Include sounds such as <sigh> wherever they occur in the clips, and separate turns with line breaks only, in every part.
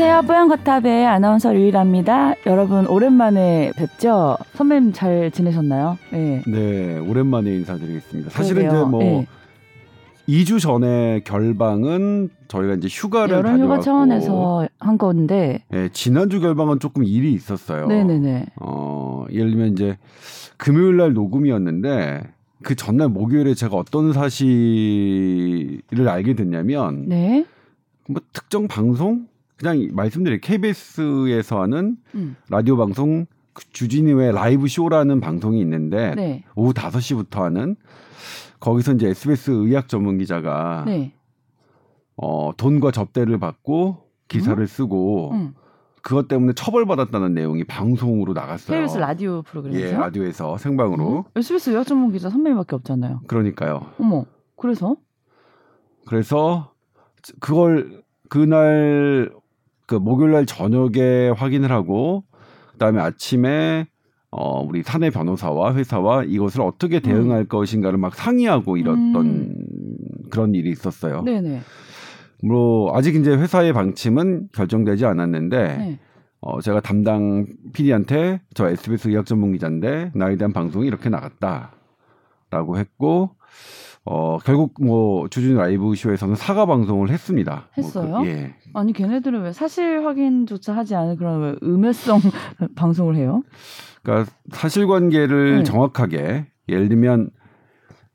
안녕하세요. 뽀얀거탑의 아나운서 류일합니다. 여러분 오랜만에 뵙죠? 선배님 잘 지내셨나요?
네. 네, 오랜만에 인사드리겠습니다. 사실은
그러게요.
이제 뭐
네.
2주 전에 결방은 저희가 이제 휴가를
여름 휴가
다녀왔고
차원에서 한 건데,
예, 지난주 결방은 조금 일이 있었어요.
네네네.
어, 예를 들면 이제 금요일 날 녹음이었는데 그 전날 목요일에 제가 어떤 사실을 알게 됐냐면
네.
뭐 특정 방송 그냥 말씀드릴 KBS에서 하는
음.
라디오 방송 그 주진우의 라이브 쇼라는 방송이 있는데
네.
오후 5시부터 하는 거기서 이제 SBS 의학 전문 기자가
네.
어, 돈과 접대를 받고 기사를 쓰고
음.
그것 때문에 처벌받았다는 내용이 방송으로 나갔어요.
KBS 라디오 프로그램이죠?
예, 라디오에서 생방으로.
음? SBS 의학 전문 기자 선배님밖에 없잖아요.
그러니까요.
어머, 그래서?
그래서 그걸 그날 그 목요일 날 저녁에 확인을 하고 그다음에 아침에 어 우리 사내 변호사와 회사와 이것을 어떻게 대응할 것인가를 막 상의하고 이랬던
음.
그런 일이 있었어요.
네네.
뭐 아직 이제 회사의 방침은 결정되지 않았는데
네.
어 제가 담당 PD한테 저 SBS 의학 전문 기자인데 나에 대한 방송이 이렇게 나갔다라고 했고 어 결국 뭐 주진 라이브 쇼에서는 사과 방송을 했습니다. 뭐
했어요?
그, 예.
아니, 걔네들은 왜 사실 확인조차 하지 않은 그런 왜 음해성 <laughs> 방송을 해요?
그러니까 사실관계를
네.
정확하게 예를 들면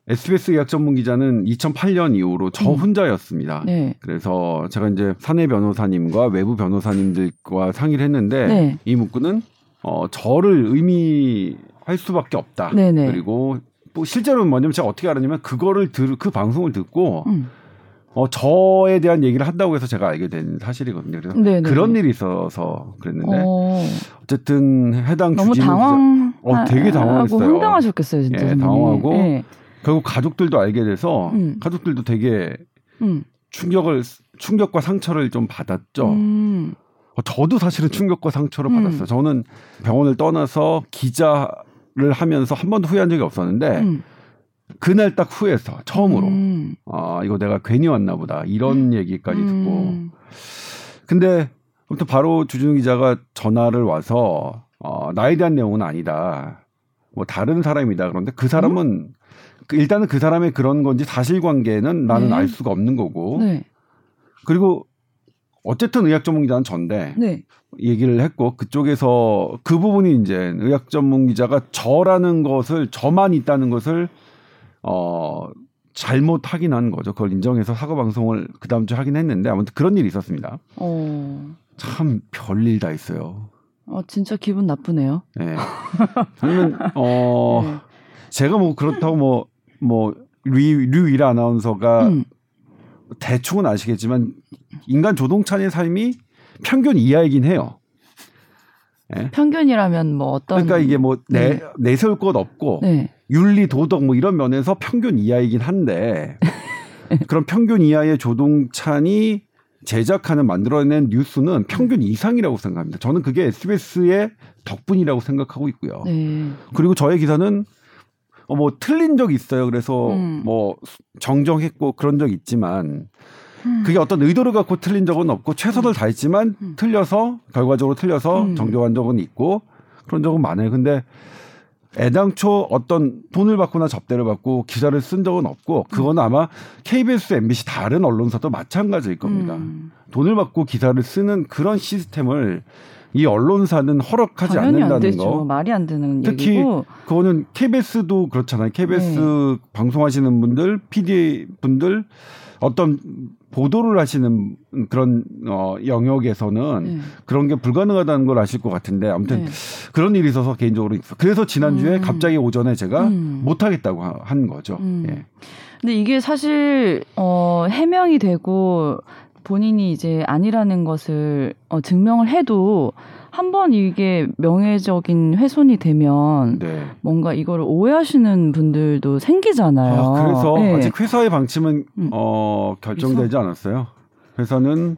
SBS 의학 전문 기자는 2008년 이후로 저
음.
혼자였습니다.
네.
그래서 제가 이제 사내 변호사님과 외부 변호사님들과 상의를 했는데
네.
이 문구는 어 저를 의미할 수밖에 없다.
네네.
그리고 또 실제로는 뭐냐면 제가 어떻게 알았냐면 그거를 들 그 방송을 듣고
음.
어 저에 대한 얘기를 한다고 해서 제가 알게 된 사실이거든요. 그래서
네네.
그런 일이 있어서 그랬는데
어,
어쨌든 해당
너무 당황.
어, 되게 당황했어요.
하고 황당하셨겠어요, 진짜.
예. 당황하고
예.
결국 가족들도 알게 돼서
음.
가족들도 되게
음.
충격을 충격과 상처를 좀 받았죠.
음.
어, 저도 사실은 충격과 상처를
음.
받았어요. 저는 병원을 떠나서 기자 를 하면서 한 번도 후회한 적이 없었는데
음.
그날 딱 후회했어. 처음으로.
음.
아 이거 내가 괜히 왔나 보다 이런 얘기까지 듣고.
음.
근데 아무튼 바로 주준우 기자가 전화를 와서 어, 나에 대한 내용은 아니다. 뭐 다른 사람이다. 그런데 그 사람은 그 일단은 그 사람의 그런 건지 사실관계는 나는
네.
알 수가 없는 거고.
네.
그리고 어쨌든 의학 전문 기자는 전데
네.
얘기를 했고 그쪽에서 그 부분이 이제 의학 전문 기자가 저라는 것을 저만 있다는 것을 어 잘못 확인한 거죠. 그걸 인정해서 사과 방송을 그 다음 주에 하긴 했는데 아무튼 그런 일이 있었습니다.
어.
참 별일 다 있어요.
어, 진짜 기분 나쁘네요.
예. 저는 어 <laughs>
네.
제가 뭐 그렇다고 뭐뭐 류일 아나운서가
음.
대충은 아시겠지만 인간 조동찬의 삶이 평균 이하이긴 해요. 예.
편견이라면 뭐 어떤.
그러니까 이게 뭐 내,
네.
내세울 것 없고
네.
윤리 도덕 뭐 이런 면에서 평균 이하이긴 한데 <laughs> 그런 평균 이하의 조동찬이 제작하는 만들어낸 뉴스는 평균 이상이라고 생각합니다. 저는 그게 SBS의 덕분이라고 생각하고 있고요.
네.
그리고 저의 기사는 어, 뭐 틀린 적 있어요. 그래서
음.
뭐 정정했고 그런 적 있지만
음.
그게 어떤 의도를 갖고 틀린 적은 없고 최선을 다했지만
음.
틀려서 결과적으로 틀려서
음.
정정한 적은 있고 그런 적은 많아요. 근데 애당초 어떤 돈을 받거나 접대를 받고 기사를 쓴 적은 없고 그건 아마 KBS, MBC 다른 언론사도 마찬가지일 겁니다.
음.
돈을 받고 기사를 쓰는 그런 시스템을 이 언론사는 허락하지 않는다는. 거.
말이 안 되는
특히
얘기고.
그거는 KBS도 그렇잖아요. KBS
네.
방송하시는 분들, PD 분들 어떤 보도를 하시는 그런 어 영역에서는
네.
그런 게 불가능하다는 걸 아실 것 같은데 아무튼
네.
그런 일이 있어서 개인적으로. 그래서 지난주에
음.
갑자기 오전에 제가
음.
못 하겠다고 하- 한 거죠.
음.
예.
근데 이게 사실 어 해명이 되고 본인이 이제 아니라는 것을 어 증명을 해도 한 번 이게 명예적인 훼손이 되면
네.
뭔가 이거를 오해하시는 분들도 생기잖아요.
아, 그래서
네.
아직 회사의 방침은
음.
어, 결정되지 않았어요. 회사는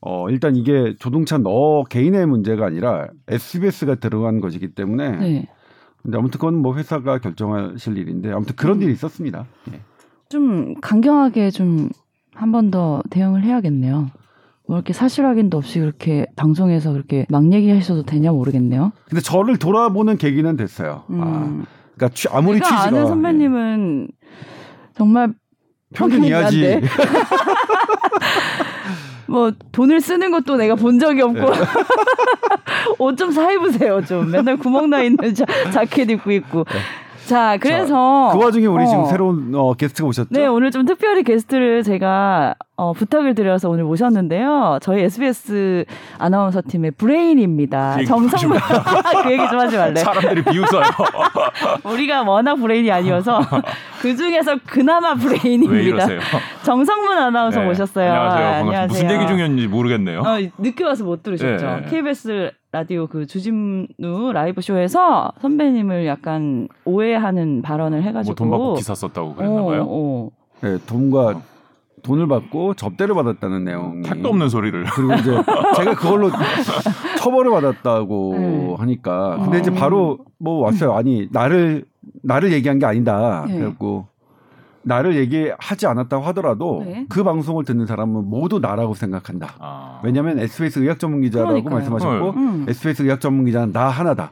어, 일단 이게 조동찬 너 개인의 문제가 아니라 SBS가 들어간 것이기 때문에
네.
근데 아무튼 그건 뭐 회사가 결정하실 일인데 아무튼 그런
음.
일이 있었습니다. 예.
좀 강경하게 좀 한 번 더 대응을 해야겠네요. 뭐 이렇게 사실 확인도 없이 그렇게 방송에서 그렇게 막 얘기하셔도 되냐 모르겠네요.
근데 저를 돌아보는 계기는 됐어요.
음.
아, 그러니까 취- 아무리
제가
취지가
아는 선배님은 정말
평균
평균
이하지.
이하인데. 뭐 돈을 쓰는 것도 내가 본 적이 없고
네. <laughs>
옷좀 사 입으세요 좀 맨날 구멍 나 있는 자, 자켓 입고 있고 자 그래서
그 와중에 우리
어,
지금 새로운 어, 게스트가 오셨죠?
네 오늘 좀 특별히 게스트를 제가 어, 부탁을 드려서 오늘 모셨는데요 저희 SBS 아나운서 팀의 브레인입니다
그
정성문 그 얘기 좀 하지 말래 <laughs>
사람들이 비웃어요. <laughs>
우리가 워낙 브레인이 아니어서 <laughs> 그 중에서 그나마
왜
브레인입니다
이러세요?
정성문 아나운서
네.
모셨어요.
안녕하세요. 반갑습니다. 무슨 얘기 중이었는지 모르겠네요.
어, 늦게 와서 못 들으셨죠.
네.
KBS 라디오 그 주진우 라이브 쇼에서 선배님을 약간 오해하는 발언을 해가지고
뭐 돈 받고 기사 썼다고 그랬나 봐요.
어, 어.
네, 돈과 돈을 받고 접대를 받았다는 내용.
택도 없는 소리를.
그리고 이제 제가 그걸로 <laughs> 처벌을 받았다고
네.
하니까 근데 이제
어.
바로 뭐 왔어요. 아니 나를 나를 얘기한 게 아니다.
네.
그래갖고 나를 얘기하지 않았다고 하더라도
네.
그 방송을 듣는 사람은 모두 나라고 생각한다.
아.
왜냐하면 SBS 의학 전문 기자라고
그러니까요.
말씀하셨고
음.
SBS 의학 전문 기자는 나 하나다.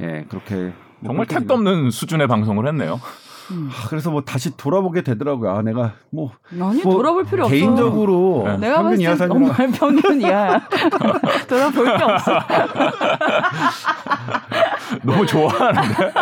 예, 그렇게
정말 택도 없는 수준의 방송을 했네요.
음.
아, 그래서 뭐 다시 돌아보게 되더라고요. 아, 내가 뭐
아니
뭐
돌아볼 필요 없어.
개인적으로
네.
내가 봤을 때 정말 평균 이하야. <laughs> 돌아볼 게 없어. <laughs>
너무 좋아하는데. <laughs>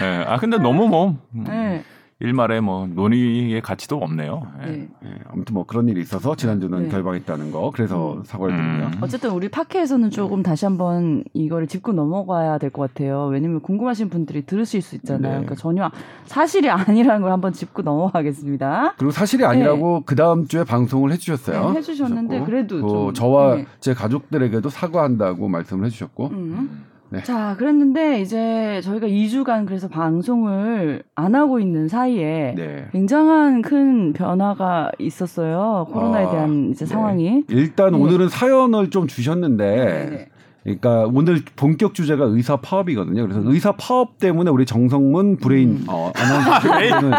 네. 아 근데 너무 뭐 음,
네.
일말에 뭐 논의의 가치도 없네요. 네.
네.
예, 아무튼 뭐 그런 일이 있어서 지난주는
네.
결방했다는 거 그래서 사과를
음.
드리고요.
어쨌든 우리 파케에서는 조금 다시 한번 이거를 짚고 넘어가야 될 것 같아요. 왜냐면 궁금하신 분들이 들으실 수 있잖아요.
네.
그러니까 전혀 사실이 아니라는 걸 한번 짚고 넘어가겠습니다.
그리고 사실이 아니라고 그 다음 주에 방송을 해주셨어요.
네, 해주셨는데 그래도
그
좀,
저와
네.
제 가족들에게도 사과한다고 말씀을 해주셨고
음.
네.
자, 그랬는데 이제 저희가 2주간 그래서 방송을 안 하고 있는 사이에
네.
굉장한 큰 변화가 있었어요. 코로나에
아,
대한 이제
네.
상황이.
일단
네.
오늘은 사연을 좀 주셨는데
네.
그러니까 오늘 본격 주제가 의사 파업이거든요. 그래서 의사 파업 때문에 우리 정성문 브레인
음.
어, 아나운서는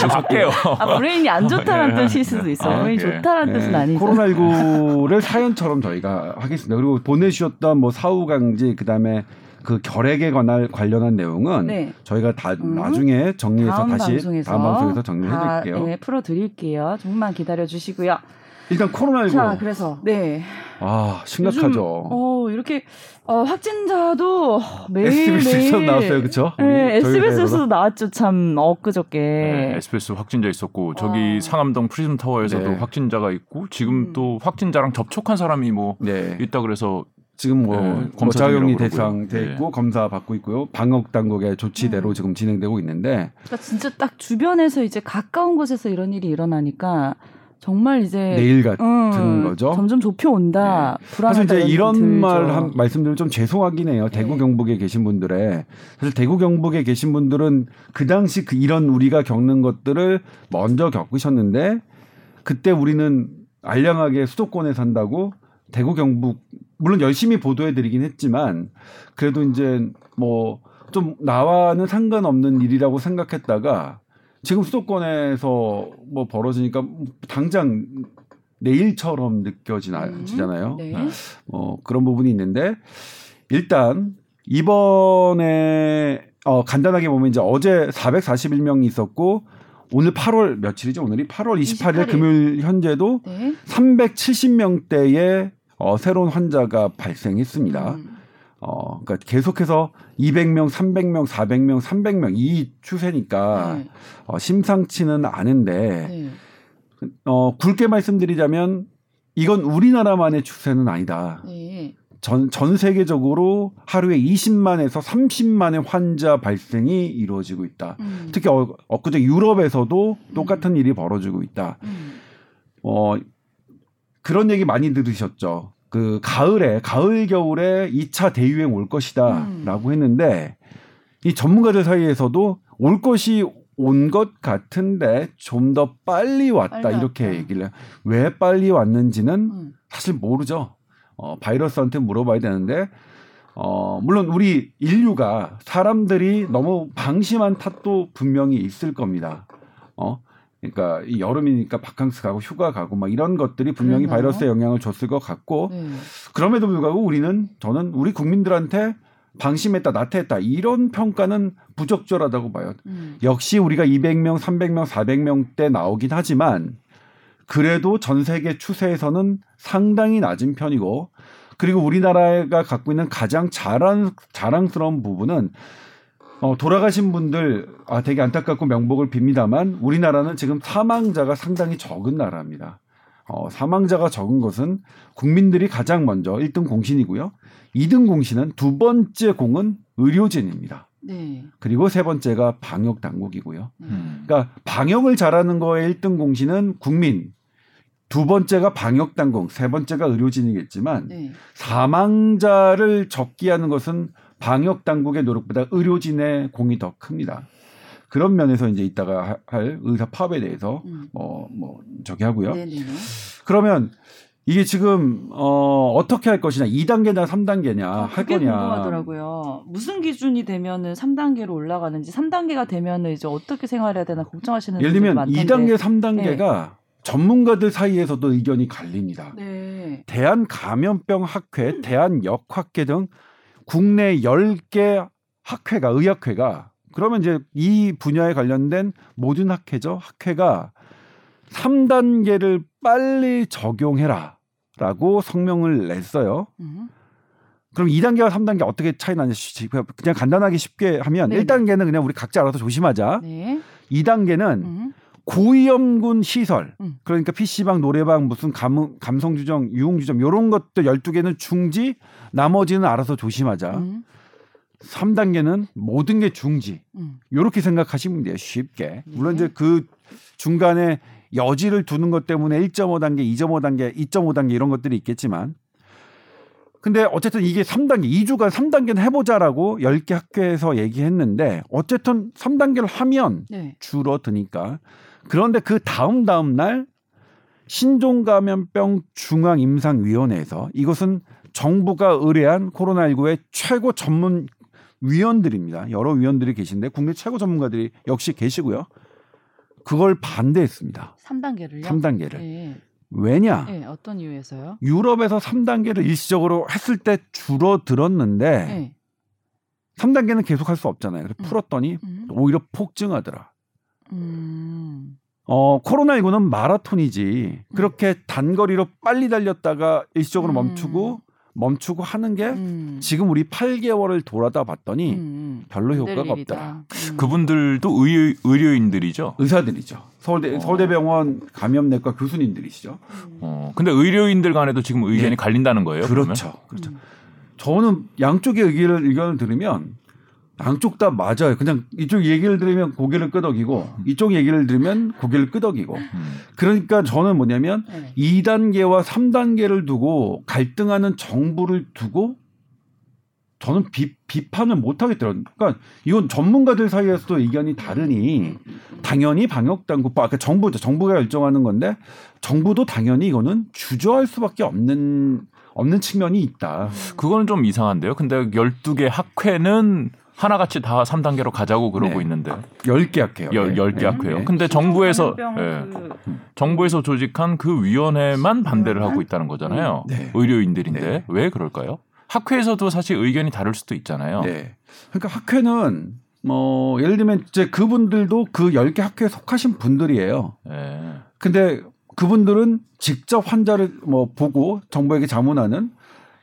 저 갈게요.
아, 브레인이 안 좋다는
네.
뜻일 수도 있어요.
아,
브레인이
예.
좋다는 뜻은 아니죠.
코로나19를 사연처럼 저희가 하겠습니다. 그리고 보내주셨던 뭐 사후 강제 그다음에 그 결핵에 관한 관련한 내용은
네.
저희가 다
음.
나중에 정리해서 다시
방송에서
다음 방송에서 정리해
다,
드릴게요.
네, 풀어 드릴게요. 조금만 기다려 주시고요.
일단 코로나19
자, 그래서 네.
아 심각하죠.
요즘, 어 이렇게 어, 확진자도 매일
SBS에서
매일
나왔어요, 그렇죠?
네, SBS에서도 나왔죠. 참 엊그저께.
네, SBS 확진자 있었고 저기
어.
상암동 프리즘 타워에서도
네.
확진자가 있고 지금
음.
또 확진자랑 접촉한 사람이 뭐
네.
있다 그래서
지금 뭐
네,
검사
검사
자가격리 대상 돼. 있고 검사 받고 있고요. 방역 당국의 조치대로
음.
지금 진행되고 있는데
그러니까 진짜 딱 주변에서 이제 가까운 곳에서 이런 일이 일어나니까 정말 이제
내일 같은
음,
거죠.
점점 좁혀 온다. 불안하다.
사실 이제 이런 말. 한, 말씀드리면 좀 죄송하긴 해요. 대구
네.
경북에 계신 분들의 사실 대구 경북에 계신 분들은 그 당시 그 이런 우리가 겪는 것들을 먼저 겪으셨는데 그때 우리는 알량하게 수도권에 산다고 대구 경북 물론 열심히 보도해 드리긴 했지만 그래도 이제 뭐 좀 나와는 상관없는 일이라고 생각했다가 지금 수도권에서 뭐 벌어지니까 당장 내일처럼 느껴지잖아요.
네.
어, 그런 부분이 있는데 일단 이번에 어, 간단하게 보면 이제 어제 441명이 있었고 오늘 8월 며칠이죠? 오늘이 8월 28일,
28일.
금요일 현재도
네.
370명대의 어, 새로운 환자가 발생했습니다.
음.
어, 그러니까 계속해서 200명, 300명, 400명, 300명 이 추세니까
네.
어, 심상치는 않은데
네.
어, 굵게 말씀드리자면 이건 우리나라만의 추세는 아니다.
네.
전, 전 세계적으로 하루에 20만에서 30만의 환자 발생이 이루어지고 있다.
음.
특히 어, 엊그제 유럽에서도 똑같은 일이 벌어지고 있다.
음.
어, 그런 얘기 많이 들으셨죠. 그 가을에, 가을, 겨울에 2차 대유행 올 것이다.
음.
라고 했는데 이 전문가들 사이에서도 올 것이 온 것 같은데 좀 더 빨리 왔다.
빨리
이렇게
왔다.
얘기를 해요. 왜 빨리 왔는지는
음.
사실 모르죠. 어, 바이러스한테 물어봐야 되는데, 어, 물론 우리 인류가 사람들이 너무 방심한 탓도 분명히 있을 겁니다. 어, 그러니까 이 여름이니까 바캉스 가고 휴가 가고 막 이런 것들이 분명히
그랬나요?
바이러스에 영향을 줬을 것 같고
네.
그럼에도 불구하고 우리는 저는 우리 국민들한테 방심했다 나태했다 이런 평가는 부적절하다고 봐요.
음.
역시 우리가 200명, 300명, 400명 대 나오긴 하지만 그래도 전 세계 추세에서는 상당히 낮은 편이고 그리고 우리나라가 갖고 있는 가장 자랑, 자랑스러운 부분은 어, 돌아가신 분들 아 되게 안타깝고 명복을 빕니다만 우리나라는 지금 사망자가 상당히 적은 나라입니다. 어, 사망자가 적은 것은 국민들이 가장 먼저 1등 공신이고요. 2등 공신은 두 번째 공은 의료진입니다.
네.
그리고 세 번째가 방역 당국이고요.
음.
그러니까 방역을 잘하는 거에 1등 공신은 국민, 두 번째가 방역 당국, 세 번째가 의료진이겠지만
네.
사망자를 적게 하는 것은 방역 당국의 노력보다 의료진의 공이 더 큽니다. 그런 면에서 이제 이따가 하- 할 의사 파업에 대해서
음.
뭐, 뭐, 저기 하고요.
네네네.
그러면 이게 지금, 어, 어떻게 할 것이냐, 2단계냐, 3단계냐,
아,
할 거냐.
궁금하더라고요. 무슨 기준이 되면은 3단계로 올라가는지 3단계가 되면은 이제 어떻게 생활해야 되나 걱정하시는
예를 들면
많던데.
2단계, 3단계가 전문가들 사이에서도 의견이 갈립니다.
네.
대한 감염병 학회, 대한 역학회 등 국내 10개 학회가 의학회가 그러면 이제 이 분야에 관련된 모든 학회죠. 학회가 3단계를 빨리 적용해라라고 성명을 냈어요.
음.
그럼 2단계와 3단계 어떻게 차이 나는지 그냥 간단하게 쉽게 하면
네네.
1단계는 그냥 우리 각자 알아서 조심하자.
네.
2단계는
음.
고위험군 시설
음.
그러니까 PC방 노래방 무슨 감, 감성주점 유흥주점 요런 것들 12개는 중지 나머지는 알아서 조심하자
음.
3단계는 모든 게 중지
음.
요렇게 생각하시면 돼요 쉽게 물론
네.
이제 그 중간에 여지를 두는 것 때문에 1.5단계 2.5단계 2.5단계 이런 것들이 있겠지만 근데 어쨌든 이게 3단계 2주간 3단계는 해보자라고 10개 학교에서 얘기했는데 어쨌든 3단계를 하면
네.
줄어드니까. 그런데 그 다음 다음 날 신종 감염병 중앙 임상위원회에서 이것은 정부가 의뢰한 코로나19의 최고 전문 위원들입니다. 여러 위원들이 계신데 국내 최고 전문가들이 역시 계시고요. 그걸 반대했습니다.
3단계를요?
3단계를.
네.
왜냐?
네. 어떤 이유에서요?
유럽에서 3단계를 일시적으로 했을 때 줄어들었는데
네.
3단계는 계속 할 수 없잖아요. 그래서
음.
풀었더니
음.
오히려 폭증하더라.
음.
어, 코로나19는 마라톤이지. 그렇게 단거리로 빨리 달렸다가 일시적으로
음.
멈추고 멈추고 하는 게
음.
지금 우리 8개월을 돌아다 봤더니
음, 음.
별로
안
효과가. 없더라.
음.
그분들도 의, 의료인들이죠.
의사들이죠. 서울대
어.
서울대병원 감염내과 교수님들이시죠.
어, 근데 의료인들 간에도 지금 의견이
예.
갈린다는 거예요.
그렇죠.
그러면?
그렇죠.
음.
저는 양쪽의 의견을 의견을 들으면 양쪽 다 맞아요. 그냥 이쪽 얘기를 들으면 고개를 끄덕이고 이쪽 얘기를 들으면 고개를 끄덕이고.
음.
그러니까 저는 뭐냐면
네.
2단계와 3단계를 두고 갈등하는 정부를 두고 저는 비, 비판을 못 하겠더라고요. 그러니까 이건 전문가들 사이에서도 의견이 다르니 당연히 방역 당국, 아까 정부죠. 정부가 결정하는 건데 정부도 당연히 이거는 주저할 수밖에 없는 없는 측면이 있다.
그거는 좀 이상한데요. 근데 12개 학회는 하나같이 다 3단계로 가자고 그러고
네.
있는데.
10개 학회요.
열,
네.
10개
네.
학회요.
네.
근데 정부에서 예.
그
정부에서 조직한 그 위원회만 반대를 하고 있다는 거잖아요.
네.
의료인들인데
네.
왜 그럴까요? 학회에서도 사실 의견이 다를 수도 있잖아요.
네. 그러니까 학회는 뭐 예를 들면 이제 그분들도 그 10개 학회에 속하신 분들이에요.
예.
근데 그분들은 직접 환자를 뭐 보고 정부에게 자문하는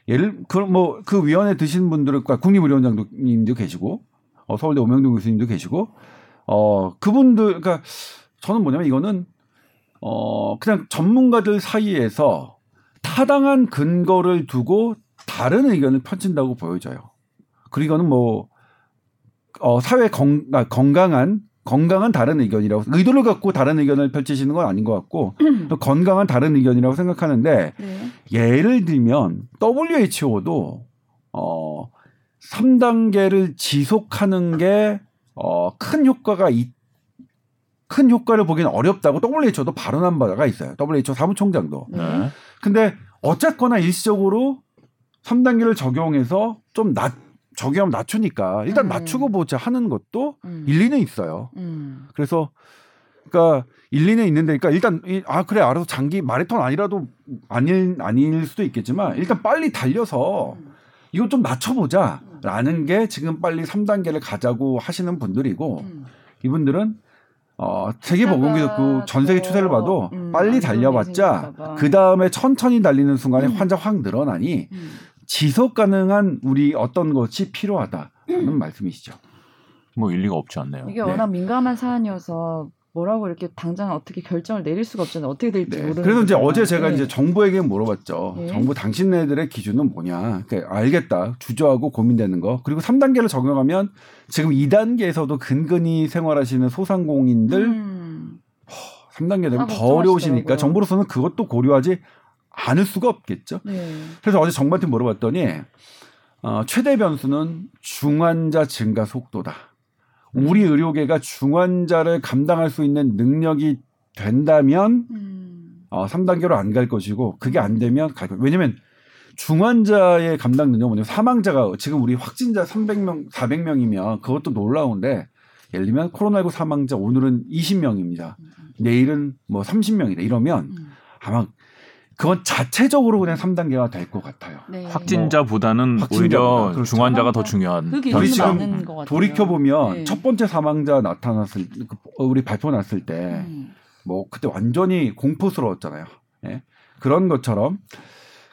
예를 그뭐그 위원회 드신 분들은 그러니까 국립의료원장님도 계시고 어, 서울대 오명동 교수님도 계시고 어 그분들 그러니까 저는 뭐냐면 이거는 어 그냥 전문가들 사이에서 타당한 근거를 두고 다른 의견을 펼친다고 보여져요. 그리고 이거는 뭐 어, 사회 건, 아, 건강한 건강한 다른 의견이라고 의도를 갖고 다른 의견을 펼치시는 건 아닌 것 같고 <clears throat> 또 건강한 다른 의견이라고 생각하는데
네.
예를 들면 WHO도 어 3단계를 지속하는 게 어, 큰 효과가 있, 큰 효과를 보기는 어렵다고 WHO도 발언한 바가 있어요. WHO 사무총장도.
네.
네.
근데 어쨌거나 일시적으로 3단계를 적용해서 좀 낮, 적용 낮추니까 일단
음.
낮추고 보자 하는 것도
음.
일리는 있어요.
음.
그래서 그러니까 일리는 있는데, 그러니까 일단 이- 아 그래 알아서 장기 마라톤 아니라도 아닐 아닐 수도 있겠지만 일단 빨리 달려서 이거 좀 낮춰보자라는 게 지금 빨리 3단계를 가자고 하시는 분들이고
음.
이분들은 어 세계보건기구 전 세계
더,
추세를 봐도
음,
빨리 달려봤자. 그 다음에 천천히 달리는 순간에
음.
환자 확 늘어나니
음.
지속 가능한 우리 어떤 것이 필요하다는 말씀이시죠.
뭐 일리가 없지 않네요.
이게
네.
워낙 민감한 사안이어서 뭐라고 이렇게 당장 어떻게 결정을 내릴 수가 없잖아요. 어떻게 될지
네.
모르는.
그래서 이제
거잖아요.
어제 제가
네.
이제 정부에게 물어봤죠.
네.
정부 당신네들의 기준은 뭐냐. 그러니까 알겠다. 주저하고 고민되는 거. 그리고 3단계를 적용하면 지금 2단계에서도 근근히 생활하시는 소상공인들
음.
3단계 되면
아,
더. 어려우시니까 정부로서는 그것도 고려하지 않을 수가 없겠죠.
네.
그래서 어제 정부한테 물어봤더니 어, 최대 변수는 중환자 증가 속도다. 우리 의료계가 중환자를 감당할 수 있는 능력이 된다면
음.
어, 3단계로 안 갈 것이고 그게 안 되면 갈 거. 왜냐면 중환자의 감당 능력은 사망자가 지금 우리 확진자 300명, 400명이면 그것도 놀라운데 예를 들면 코로나19 사망자 오늘은 20명입니다. 내일은 뭐 30명이다. 이러면
음.
아마 그건 자체적으로 그냥 3단계가 될 것 같아요.
네.
확진자보다는
확진자보다,
오히려
그렇죠.
중환자가 더 중요한.
그
우리 지금
맞는 것 같아요.
돌이켜 보면
네.
첫 번째 사망자 나타났을 그, 어, 우리 발표 났을 때뭐
음.
그때 완전히 공포스러웠잖아요. 예. 그런 것처럼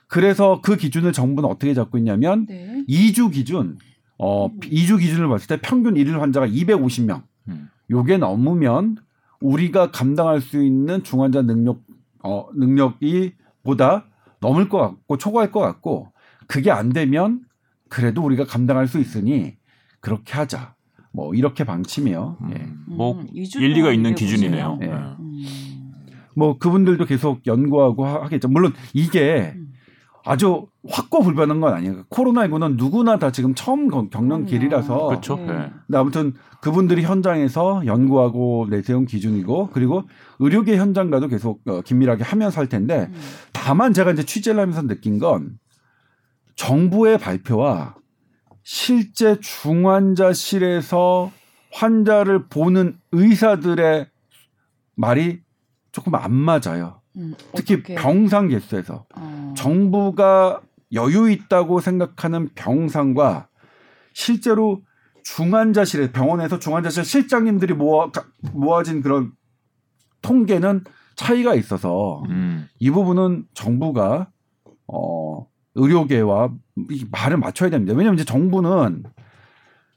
그래서 그 기준을 정부는 어떻게 잡고 있냐면
네.
2주 기준 어
음.
2주 기준을 봤을 때 평균 일일 환자가 250명.
음.
요게 넘으면 우리가 감당할 수 있는 중환자 능력 어 능력이 보다 넘을 것 같고 초과할 것 같고 그게 안 되면 그래도 우리가 감당할 수 있으니 그렇게 하자. 뭐 이렇게 방침이요. 예.
음, 뭐
음,
일리가 있는 기준이네요. 네.
음.
뭐 그분들도 계속 연구하고 하- 하겠죠. 물론 이게
음.
아주 확고불변한 건 아니에요. 코로나19는 누구나 다 지금 처음 거- 겪는. 길이라서.
그렇죠.
네.
네.
근데 아무튼 그분들이 현장에서 연구하고 내세운 기준이고 그리고 의료계 현장과도 계속 어, 긴밀하게 하면서 할 텐데
음.
다만 제가 이제 취재를 하면서 느낀 건 정부의 발표와 실제 중환자실에서 환자를 보는 의사들의 말이 조금 안 맞아요.
음.
특히
어떻게?
병상 개수에서
어.
정부가 여유 있다고 생각하는 병상과 실제로 중환자실에 병원에서 중환자실 실장님들이 모아 가- 모아진 그런 통계는 차이가 있어서
음.
이 부분은 정부가 어 의료계와 이 말을 맞춰야 됩니다. 왜냐하면 이제 정부는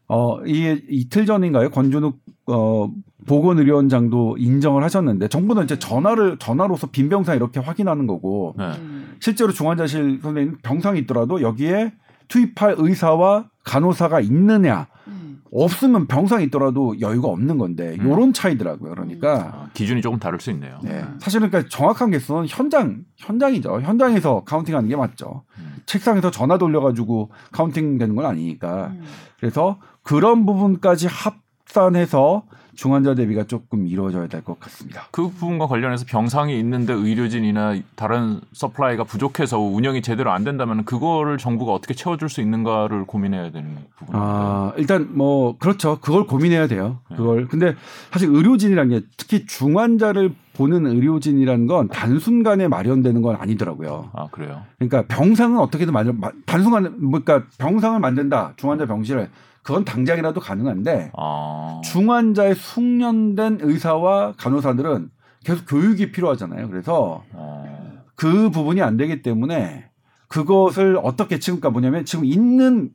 어 이게 이틀 전인가요? 권준욱 어 보건의료원장도 인정을 하셨는데 정부는 이제 전화를 전화로서 빈 병상 이렇게 확인하는 거고
네.
음.
실제로 중환자실 선생님 병상이 있더라도 여기에 투입할 의사와 간호사가 있느냐
음.
없으면 병상이 있더라도 여유가 없는 건데
음.
요런 차이더라고요. 그러니까
아, 기준이 조금 다를 수 있네요.
네. 사실은 그러니까 정확한 개수는 현장 현장이죠. 현장에서 counting하는 게 맞죠.
음.
책상에서 전화 돌려가지고 counting 되는 건 아니니까.
음.
그래서 그런 부분까지 합 산해서 중환자 대비가 조금 이루어져야 될 것 같습니다.
그 부분과 관련해서 병상이 있는데 의료진이나 다른 supply가 부족해서 운영이 제대로 안 된다면 그거를 정부가 어떻게 채워줄 수 있는가를 고민해야 되는 부분인데.
아, 일단 뭐 그렇죠. 그걸 고민해야 돼요.
네.
그걸. 근데 사실 의료진이라는 게 특히 중환자를 보는 의료진이라는 건 단순간에 마련되는 건 아니더라고요.
아 그래요.
그러니까 병상은 어떻게든 마련 마- 단순간 뭐 그러니까 병상을 만든다. 중환자 병실을 그건 당장이라도 가능한데
아.
중환자의 숙련된 의사와 간호사들은 계속 교육이 필요하잖아요. 그래서
어.
그 부분이 안 되기 때문에 그것을 어떻게 지금 그러니까 뭐냐면 지금 있는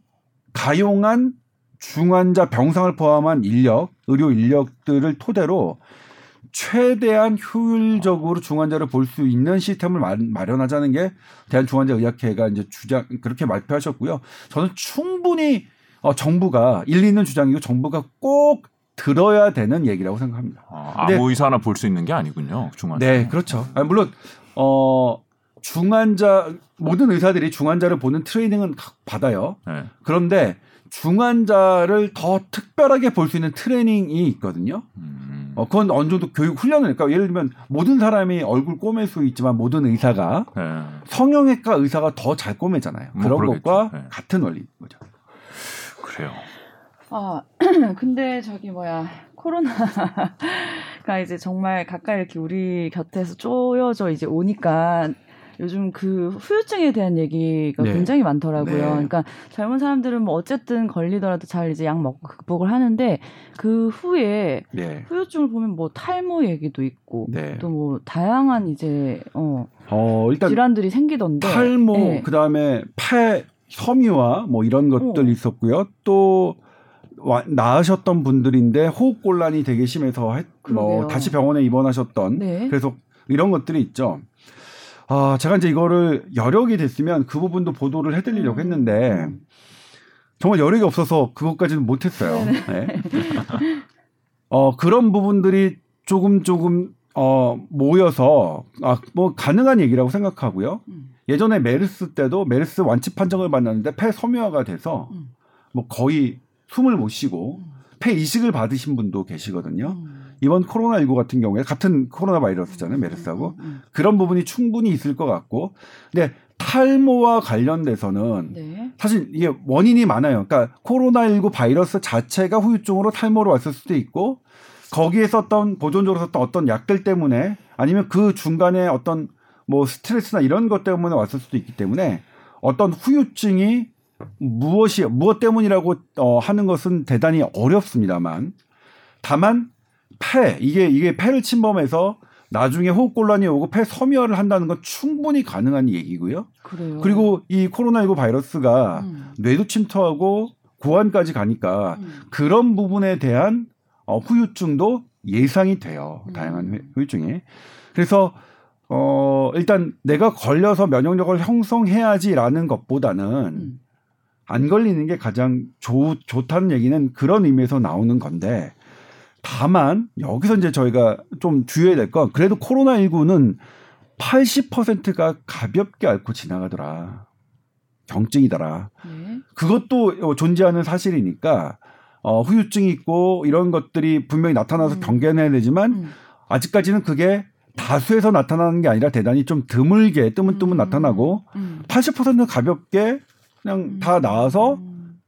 가용한 중환자 병상을 포함한 인력, 의료 인력들을 토대로 최대한 효율적으로 중환자를 볼 수 있는 시스템을 마- 마련하자는 게 대한중환자의학회가 이제 주장 그렇게 발표하셨고요. 저는 충분히 어, 정부가 일리 있는 주장이고 정부가 꼭 들어야 되는 얘기라고 생각합니다.
아,
근데-
아무 의사나 볼 수 있는 게 아니군요. 중환자.
네, 그렇죠. 아니, 물론 어 중환자 모든 의사들이 중환자를 보는 트레이닝은 가- 받아요.
네.
그런데 중환자를 더 특별하게 볼 수 있는 트레이닝이 있거든요.
음.
어, 그건 어느 정도 교육 훈련을, 그러니까 예를 들면 모든 사람이 얼굴 꼬맬 수 있지만 모든 의사가
네.
성형외과 의사가 더 잘 꼬매잖아요.
뭐
그런
그러겠죠.
것과
네.
같은 원리인 거죠.
그래요.
아 <clears throat> 근데 저기 뭐야 코로나가 이제 정말 가까이 이렇게 우리 곁에서 쪼여져 이제 오니까 요즘 그 후유증에 대한 얘기가
네.
굉장히 많더라고요.
네.
그러니까 젊은 사람들은 뭐 어쨌든 걸리더라도 잘 이제 약 먹고 극복을 하는데 그 후에
네.
후유증을 보면 뭐 탈모 얘기도 있고
네.
또뭐 다양한 이제 어
어, 일단
질환들이 생기던데
탈모
네.
그다음에 폐 섬유화 뭐 이런 것들
어.
있었고요. 또 와, 나으셨던 분들인데 호흡 곤란이 되게 심해서 했, 뭐. 다시 병원에 입원하셨던
네.
그래서 이런 것들이 있죠. 아, 제가 이제 이거를 여력이 됐으면 그 부분도 보도를 해드리려고
음.
했는데 정말 여력이 없어서 그것까지는 못했어요. 네. 어, 그런 부분들이 조금 조금 어, 모여서 아, 뭐 가능한 얘기라고 생각하고요.
음.
예전에 메르스 때도 메르스 완치 판정을 받았는데 폐 섬유화가 돼서
음.
뭐 거의 숨을 못 쉬고 폐 이식을 받으신 분도 계시거든요.
음.
이번 코로나19 같은 경우에 같은 코로나 바이러스잖아요, 메르스하고.
음.
그런 부분이 충분히 있을 것 같고. 근데 탈모와 관련돼서는
네.
사실 이게 원인이 많아요. 그러니까 코로나19 바이러스 자체가 후유증으로 탈모로 왔을 수도 있고 거기에 썼던 보존적으로 썼던 어떤 약들 때문에 아니면 그 중간에 어떤 뭐 스트레스나 이런 것 때문에 왔을 수도 있기 때문에 어떤 후유증이 무엇이 무엇 때문이라고 어, 하는 것은 대단히 어렵습니다만 다만 폐 이게 이게 폐를 침범해서 나중에 호흡곤란이 오고 폐 섬유화를 한다는 건 충분히 가능한 얘기고요.
그래요.
그리고 이 코로나19 바이러스가
음.
뇌도 침투하고 고환까지 가니까
음.
그런 부분에 대한 어, 후유증도 예상이 돼요.
음.
다양한 후- 후유증이. 그래서 어 일단 내가 걸려서 면역력을 형성해야지라는 것보다는
음.
안 걸리는 게 가장 좋, 좋다는 얘기는 그런 의미에서 나오는 건데 다만 여기서 이제 저희가 좀 주의해야 될 건 그래도 코로나19는 80%가 가볍게 앓고 지나가더라. 경증이더라.
네.
그것도 존재하는 사실이니까 어, 후유증이 있고 이런 것들이 분명히 나타나서
음.
경계해야 되지만
음.
아직까지는 그게 다수에서 나타나는 게 아니라 대단히 좀 드물게 뜨문뜨문
음.
나타나고
음.
80%는 가볍게 그냥 다 나아서
음.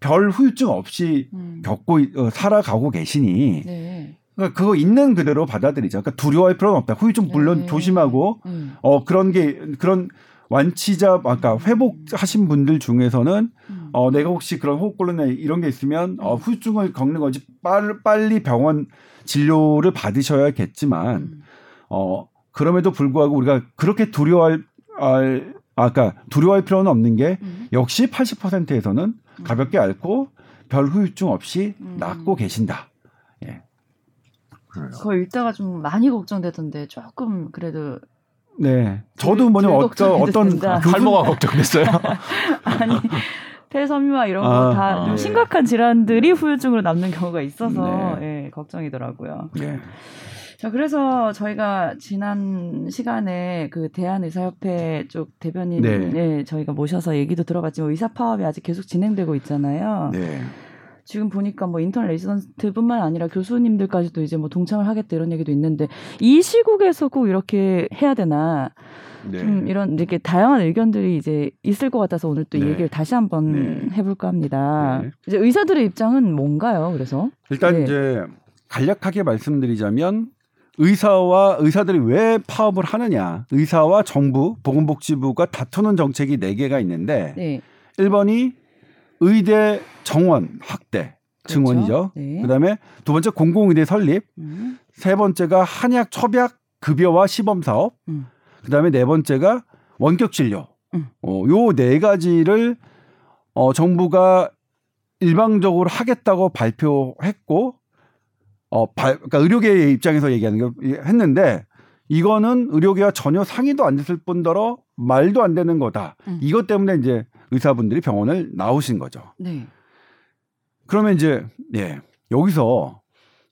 별 후유증 없이
음.
겪고 있- 어, 살아가고 계시니
네.
그러니까 그거 있는 그대로 받아들이죠. 그러니까 두려워할 필요는 없다. 후유증 물론
네.
조심하고
음.
어 그런 게 그런 완치자 아까 회복하신 분들 중에서는
음.
어 내가 혹시 그런 호흡곤란 이런 게 있으면 어 후유증을 겪는 거지 빨, 빨리 병원 진료를 받으셔야겠지만
음.
어 그럼에도 불구하고 우리가 그렇게 두려워할 알, 아까 두려워할 필요는 없는 게
음.
역시 80%에서는 가볍게 앓고 별 후유증 없이
음.
낫고 계신다.
그래요.
그거 읽다가 좀 많이 걱정되던데 조금 그래도
네. 저도
덜-
뭐냐
덜
어떤 어떤
탈모가 걱정됐어요. <laughs>
아니 폐섬유화 이런
아,
거다좀
아.
심각한 질환들이 후유증으로 남는 경우가 있어서
네.
예, 걱정이더라고요.
네.
자 그래서 저희가 지난 시간에 그 대한의사협회 쪽 대변인
네.
예, 저희가 모셔서 얘기도 들어봤지만 의사 파업이 아직 계속 진행되고 있잖아요.
네.
지금 보니까 뭐 인턴 레지던트뿐만 아니라 교수님들까지도 이제 뭐 동참을 하겠다 이런 얘기도 있는데 이 시국에서 꼭 이렇게 해야 되나
네.
좀 이런 이렇게 다양한 의견들이 이제 있을 것 같아서 오늘 또이
네.
얘기를 다시 한번
네.
해볼까 합니다.
네.
이제 의사들의 입장은 뭔가요? 그래서
일단
네.
이제 간략하게 말씀드리자면 의사와 의사들이 왜 파업을 하느냐. 의사와 정부, 보건복지부가 다투는 정책이 네 개가 있는데
네
1번이 의대 정원 확대
그렇죠.
증원이죠.
네.
그다음에 두 번째 공공의대 설립,
음,
세 번째가 한약 첩약 급여와 시범 사업,
음.
그다음에 네 번째가 원격 진료.
음.
어, 요 네 가지를 어, 정부가 일방적으로 하겠다고 발표했고, 어, 발, 그러니까 의료계의 입장에서 얘기하는 거 했는데 이거는 의료계와 전혀 상의도 안 됐을 뿐더러 말도 안 되는 거다.
음.
이것 때문에 이제 의사분들이 병원을 나오신 거죠.
네.
그러면 이제 예 여기서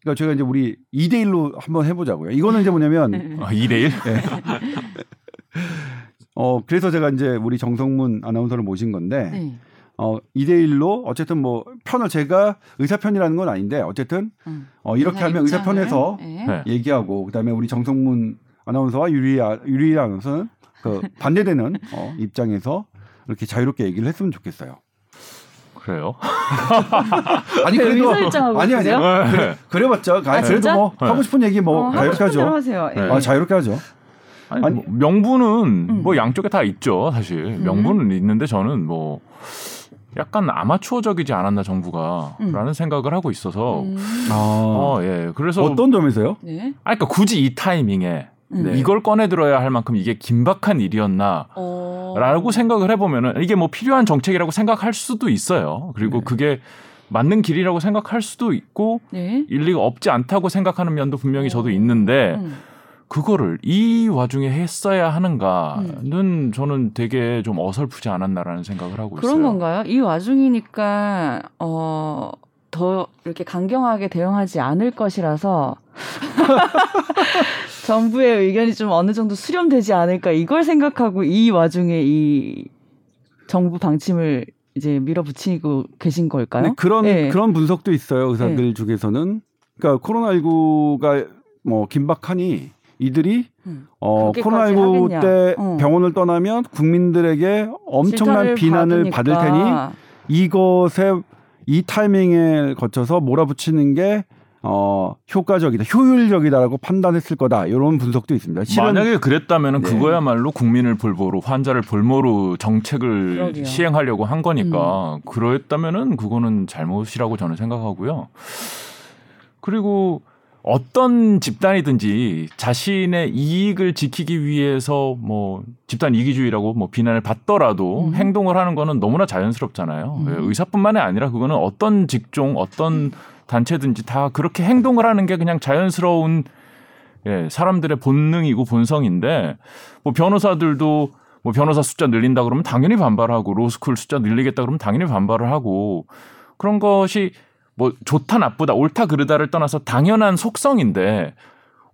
그러니까 저희가 이제 우리 2대 1로 한번 해 보자고요. 이거는 이제 뭐냐면 <laughs>
아, 2대1? <laughs>
어 그래서 제가 이제 우리 정성문 아나운서를 모신 건데
네.
어 2대 1로 어쨌든 뭐 편을 제가 의사 편이라는 건 아닌데 어쨌든
음.
어 이렇게 하면 의사
입장을,
편에서
네.
네.
얘기하고 그다음에 우리 정성문 아나운서와 유리 아- 유리 아나운서는 그 반대되는 <laughs> 어 입장에서 이렇게 자유롭게 얘기를 했으면 좋겠어요.
그래요? <laughs>
아니
그
그래도 아니 아니야.
네.
그래, 그래봤자 아, 그래도
진짜?
뭐
네.
하고 싶은 얘기 뭐
어,
자유롭게 하죠.
하세요. 예.
아 자유롭게 하죠.
아니,
아니-
뭐 명분은
음.
뭐 양쪽에 다 있죠, 사실. 명분은 있는데 저는 뭐 약간 아마추어적이지 않았나 정부가
음.
라는 생각을 하고 있어서
음.
아,
어, 예. 그래서
어떤 점에서요?
네.
아 그러니까 굳이 이 타이밍에
음.
네.
이걸 꺼내 들어야 할 만큼 이게 긴박한 일이었나
어.
라고 생각을 해 보면은 이게 뭐 필요한 정책이라고 생각할 수도 있어요. 그리고
네.
그게 맞는 길이라고 생각할 수도 있고
네.
일리가 없지 않다고 생각하는 면도 분명히 저도 있는데
음.
그거를 이 와중에 했어야 하는가는
음.
저는 되게 좀 어설프지 않았나라는 생각을 하고 있어요.
그런 건가요? 이 와중이니까 어. 더 이렇게 강경하게 대응하지 않을 것이라서 <laughs> 정부의 의견이 좀 어느 정도 수렴되지 않을까 이걸 생각하고 이 와중에 이 정부 방침을 이제 밀어붙이고 계신 걸까요?
근데 그런
네.
그런 분석도 있어요. 의사들 중에서는 그러니까 코로나 19가 뭐 긴박하니 이들이
음.
어
그렇게까지
코로나19
하겠냐.
때
어.
병원을 떠나면 국민들에게 엄청난 비난을 받을 테니. 이것에 이 타이밍에 거쳐서 몰아붙이는 게 어, 효과적이다, 효율적이다라고 판단했을 거다. 이런 분석도 있습니다. 실은
만약에 그랬다면 은
네.
그거야말로 국민을 볼모로 환자를 볼모로 정책을
그러게요.
시행하려고 한 거니까 그랬다면은 그거는 잘못이라고 저는 생각하고요. 그리고 어떤 집단이든지 자신의 이익을 지키기 위해서 뭐 집단 이기주의라고 뭐 비난을 받더라도
음.
행동을 하는 거는 너무나 자연스럽잖아요.
음.
예, 의사뿐만이 아니라 그거는 어떤 직종, 어떤 단체든지 다 그렇게 행동을 하는 게 그냥 자연스러운 예, 사람들의 본능이고 본성인데 뭐 변호사들도 뭐 변호사 숫자 늘린다 그러면 당연히 반발하고 로스쿨 숫자 늘리겠다 그러면 당연히 반발을 하고 그런 것이 뭐 좋다 나쁘다 옳다 그르다를 떠나서 당연한 속성인데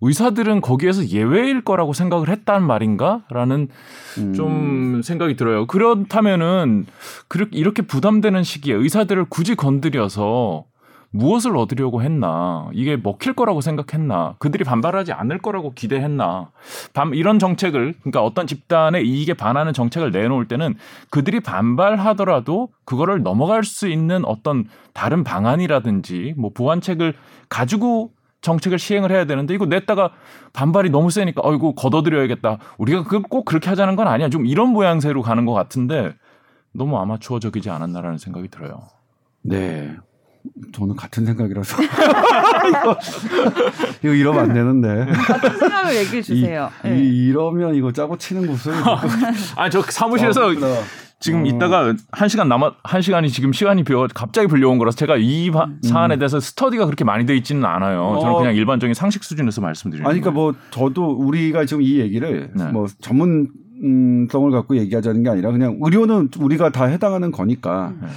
의사들은 거기에서 예외일 거라고 생각을 했단 말인가라는
음,
좀 생각이 들어요. 그렇다면은 그렇게 이렇게 부담되는 시기에 의사들을 굳이 건드려서 무엇을 얻으려고 했나? 이게 먹힐 거라고 생각했나? 그들이 반발하지 않을 거라고 기대했나? 반- 이런 정책을 그러니까 어떤 집단의 이익에 반하는 정책을 내놓을 때는 그들이 반발하더라도 그거를 넘어갈 수 있는 어떤 다른 방안이라든지 뭐 보완책을 가지고 정책을 시행을 해야 되는데 이거 냈다가 반발이 너무 세니까 어이구 걷어들여야겠다. 우리가 그걸 꼭 그렇게 하자는 건 아니야. 좀 이런 모양새로 가는 것 같은데 너무 아마추어적이지 않았나라는 생각이 들어요.
네. 저는 같은 생각이라서 이거, <laughs> 이거 이러면 안 되는데
같은 생각을 얘기해 주세요.
이,
네.
이, 이러면 이거 짜고 치는 곳을 <laughs>
아니 저 사무실에서
어,
지금
어.
이따가 한 시간 남아 한 시간이 지금 시간이 비어 갑자기 불려온 거라서 제가 이 바- 사안에 대해서 스터디가 그렇게 많이 돼 있지는 않아요. 저는
어.
그냥 일반적인 상식 수준에서 말씀드리는
아니 그러니까
거예요.
뭐 저도 우리가 지금 이 얘기를
네.
뭐 전문 성을 갖고 얘기하자는 게 아니라 그냥 의료는 우리가 다 해당하는 거니까
네.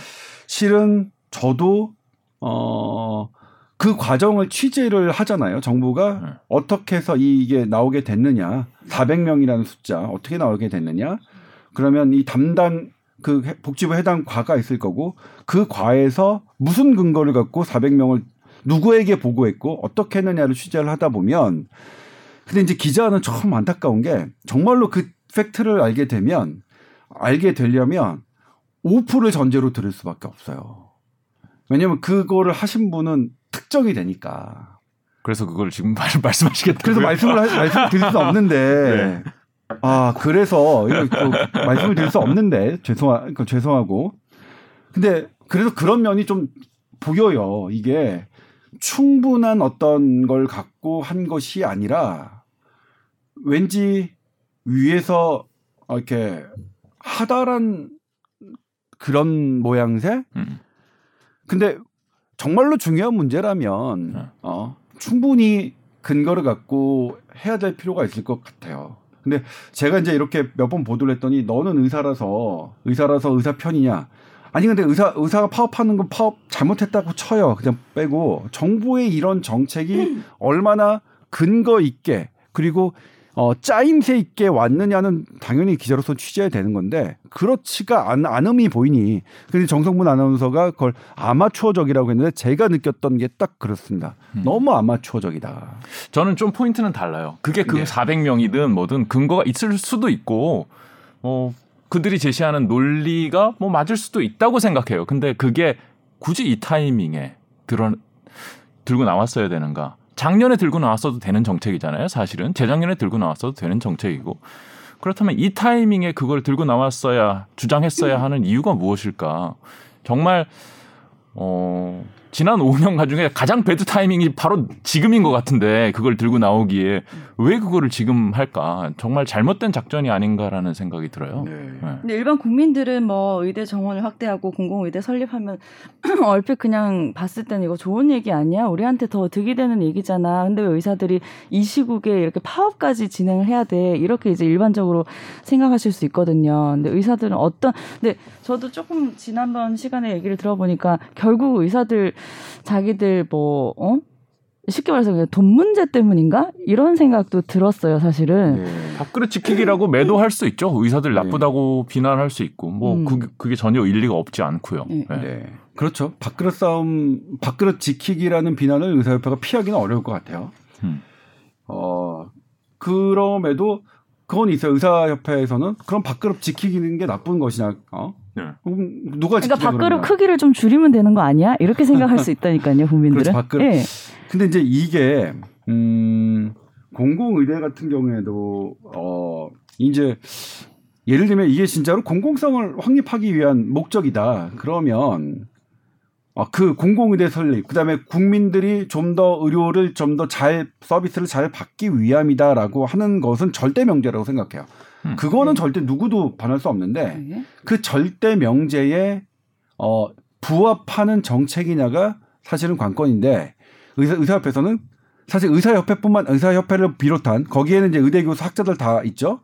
실은 저도 어. 그 과정을 취재를 하잖아요. 정부가
네.
어떻게 해서 이게 나오게 됐느냐. 400명이라는 숫자 어떻게 나오게 됐느냐. 그러면 이 담당 그 해- 복지부 해당 과가 있을 거고 그 과에서 무슨 근거를 갖고 400명을 누구에게 보고했고 어떻게 했느냐를 취재를 하다 보면 근데 이제 기자는 참 안타까운 게 정말로 그 팩트를 알게 되면 알게 되려면 5%를 전제로 들을 수밖에 없어요. 왜냐면 그거를 하신 분은 특정이 되니까.
그래서 그걸 지금 말, <laughs> 말씀하시겠다고요?
그래서 말씀을 하- 말씀을 드릴 수 없는데 <laughs>
네.
아 그래서 이거 또 말씀을 드릴 수 없는데 죄송하 그러니까 죄송하고 근데 그래서 그런 면이 좀 보여요 이게 충분한 어떤 걸 갖고 한 것이 아니라 왠지 위에서 이렇게 하달한 그런 모양새
음.
근데 정말로 중요한 문제라면
네.
어, 충분히 근거를 갖고 해야 될 필요가 있을 것 같아요. 근데 제가 이제 이렇게 몇 번 보도를 했더니 너는 의사라서 의사라서 의사 편이냐? 아니 근데 의사 의사가 파업하는 건 파업 잘못했다고 쳐요. 그냥 빼고 정부의 이런 정책이 얼마나 근거 있게 그리고 어, 짜임새 있게 왔느냐는 당연히 기자로서 취재해야 되는 건데 그렇지가 않, 않음이 보이니 근데 정성문 아나운서가 그걸 아마추어적이라고 했는데 제가 느꼈던 게 딱 그렇습니다.
음.
너무 아마추어적이다.
저는 좀 포인트는 달라요. 그게 그
네.
400명이든 뭐든 근거가 있을 수도 있고 어 그들이 제시하는 논리가 뭐 맞을 수도 있다고 생각해요. 근데 그게 굳이 이 타이밍에 들어 들고 나왔어야 되는가? 작년에 들고 나왔어도 되는 정책이잖아요. 사실은 재작년에 들고 나왔어도 되는 정책이고 그렇다면 이 타이밍에 그걸 들고 나왔어야 주장했어야 하는 이유가 무엇일까? 정말 어 지난 5년간 중에 가장 배드 타이밍이 바로 지금인 것 같은데 그걸 들고 나오기에 왜 그거를 지금 할까? 정말 잘못된 작전이 아닌가라는 생각이 들어요.
네.
네.
근데 일반 국민들은 뭐 의대 정원을 확대하고 공공 의대 설립하면 <clears throat> 얼핏 그냥 봤을 때는 이거 좋은 얘기 아니야? 우리한테 더 득이 되는 얘기잖아. 근데 왜 의사들이 이 시국에 이렇게 파업까지 진행을 해야 돼? 이렇게 이제 일반적으로 생각하실 수 있거든요. 근데 의사들은 어떤 근데 저도 조금 지난번 시간에 얘기를 들어보니까 결국 의사들 자기들 뭐 어? 쉽게 말해서 그냥 돈 문제 때문인가? 이런 생각도 들었어요, 사실은.
네.
밥그릇 지키기라고 매도할 수 있죠. 의사들
네.
나쁘다고 비난할 수 있고 뭐
음.
그, 그게 전혀 일리가 없지 않고요.
네.
네.
네. 그렇죠. 밥그릇 싸움, 밥그릇 지키기라는 비난을 의사협회가 피하기는 어려울 것 같아요.
음.
어, 그럼에도 그건 있어요. 의사협회에서는 그럼 밥그릇 지키는 게 나쁜 것이냐, 어?
네.
누가
그러니까 밥그릇
그러면.
크기를 좀 줄이면 되는 거 아니야? 이렇게 생각할 수 <laughs> 있다니까요, 국민들은.
그렇죠, 밥그릇.
예.
근데 이제 이게 음 공공의대 같은 경우에도 어 이제 예를 들면 이게 진짜로 공공성을 확립하기 위한 목적이다. 그러면 어, 그 공공의대 설립, 그 다음에 국민들이 좀 더 의료를 좀 더 잘 서비스를 잘 받기 위함이다라고 하는 것은 절대 명제라고 생각해요.
음.
그거는
네.
절대 누구도 반할 수 없는데
네.
그 절대 명제에 어 부합하는 정책이냐가 사실은 관건인데 의사 의사협회에서는 사실 의사협회뿐만 의사협회를 비롯한 거기에는 이제 의대 교수 학자들 다 있죠.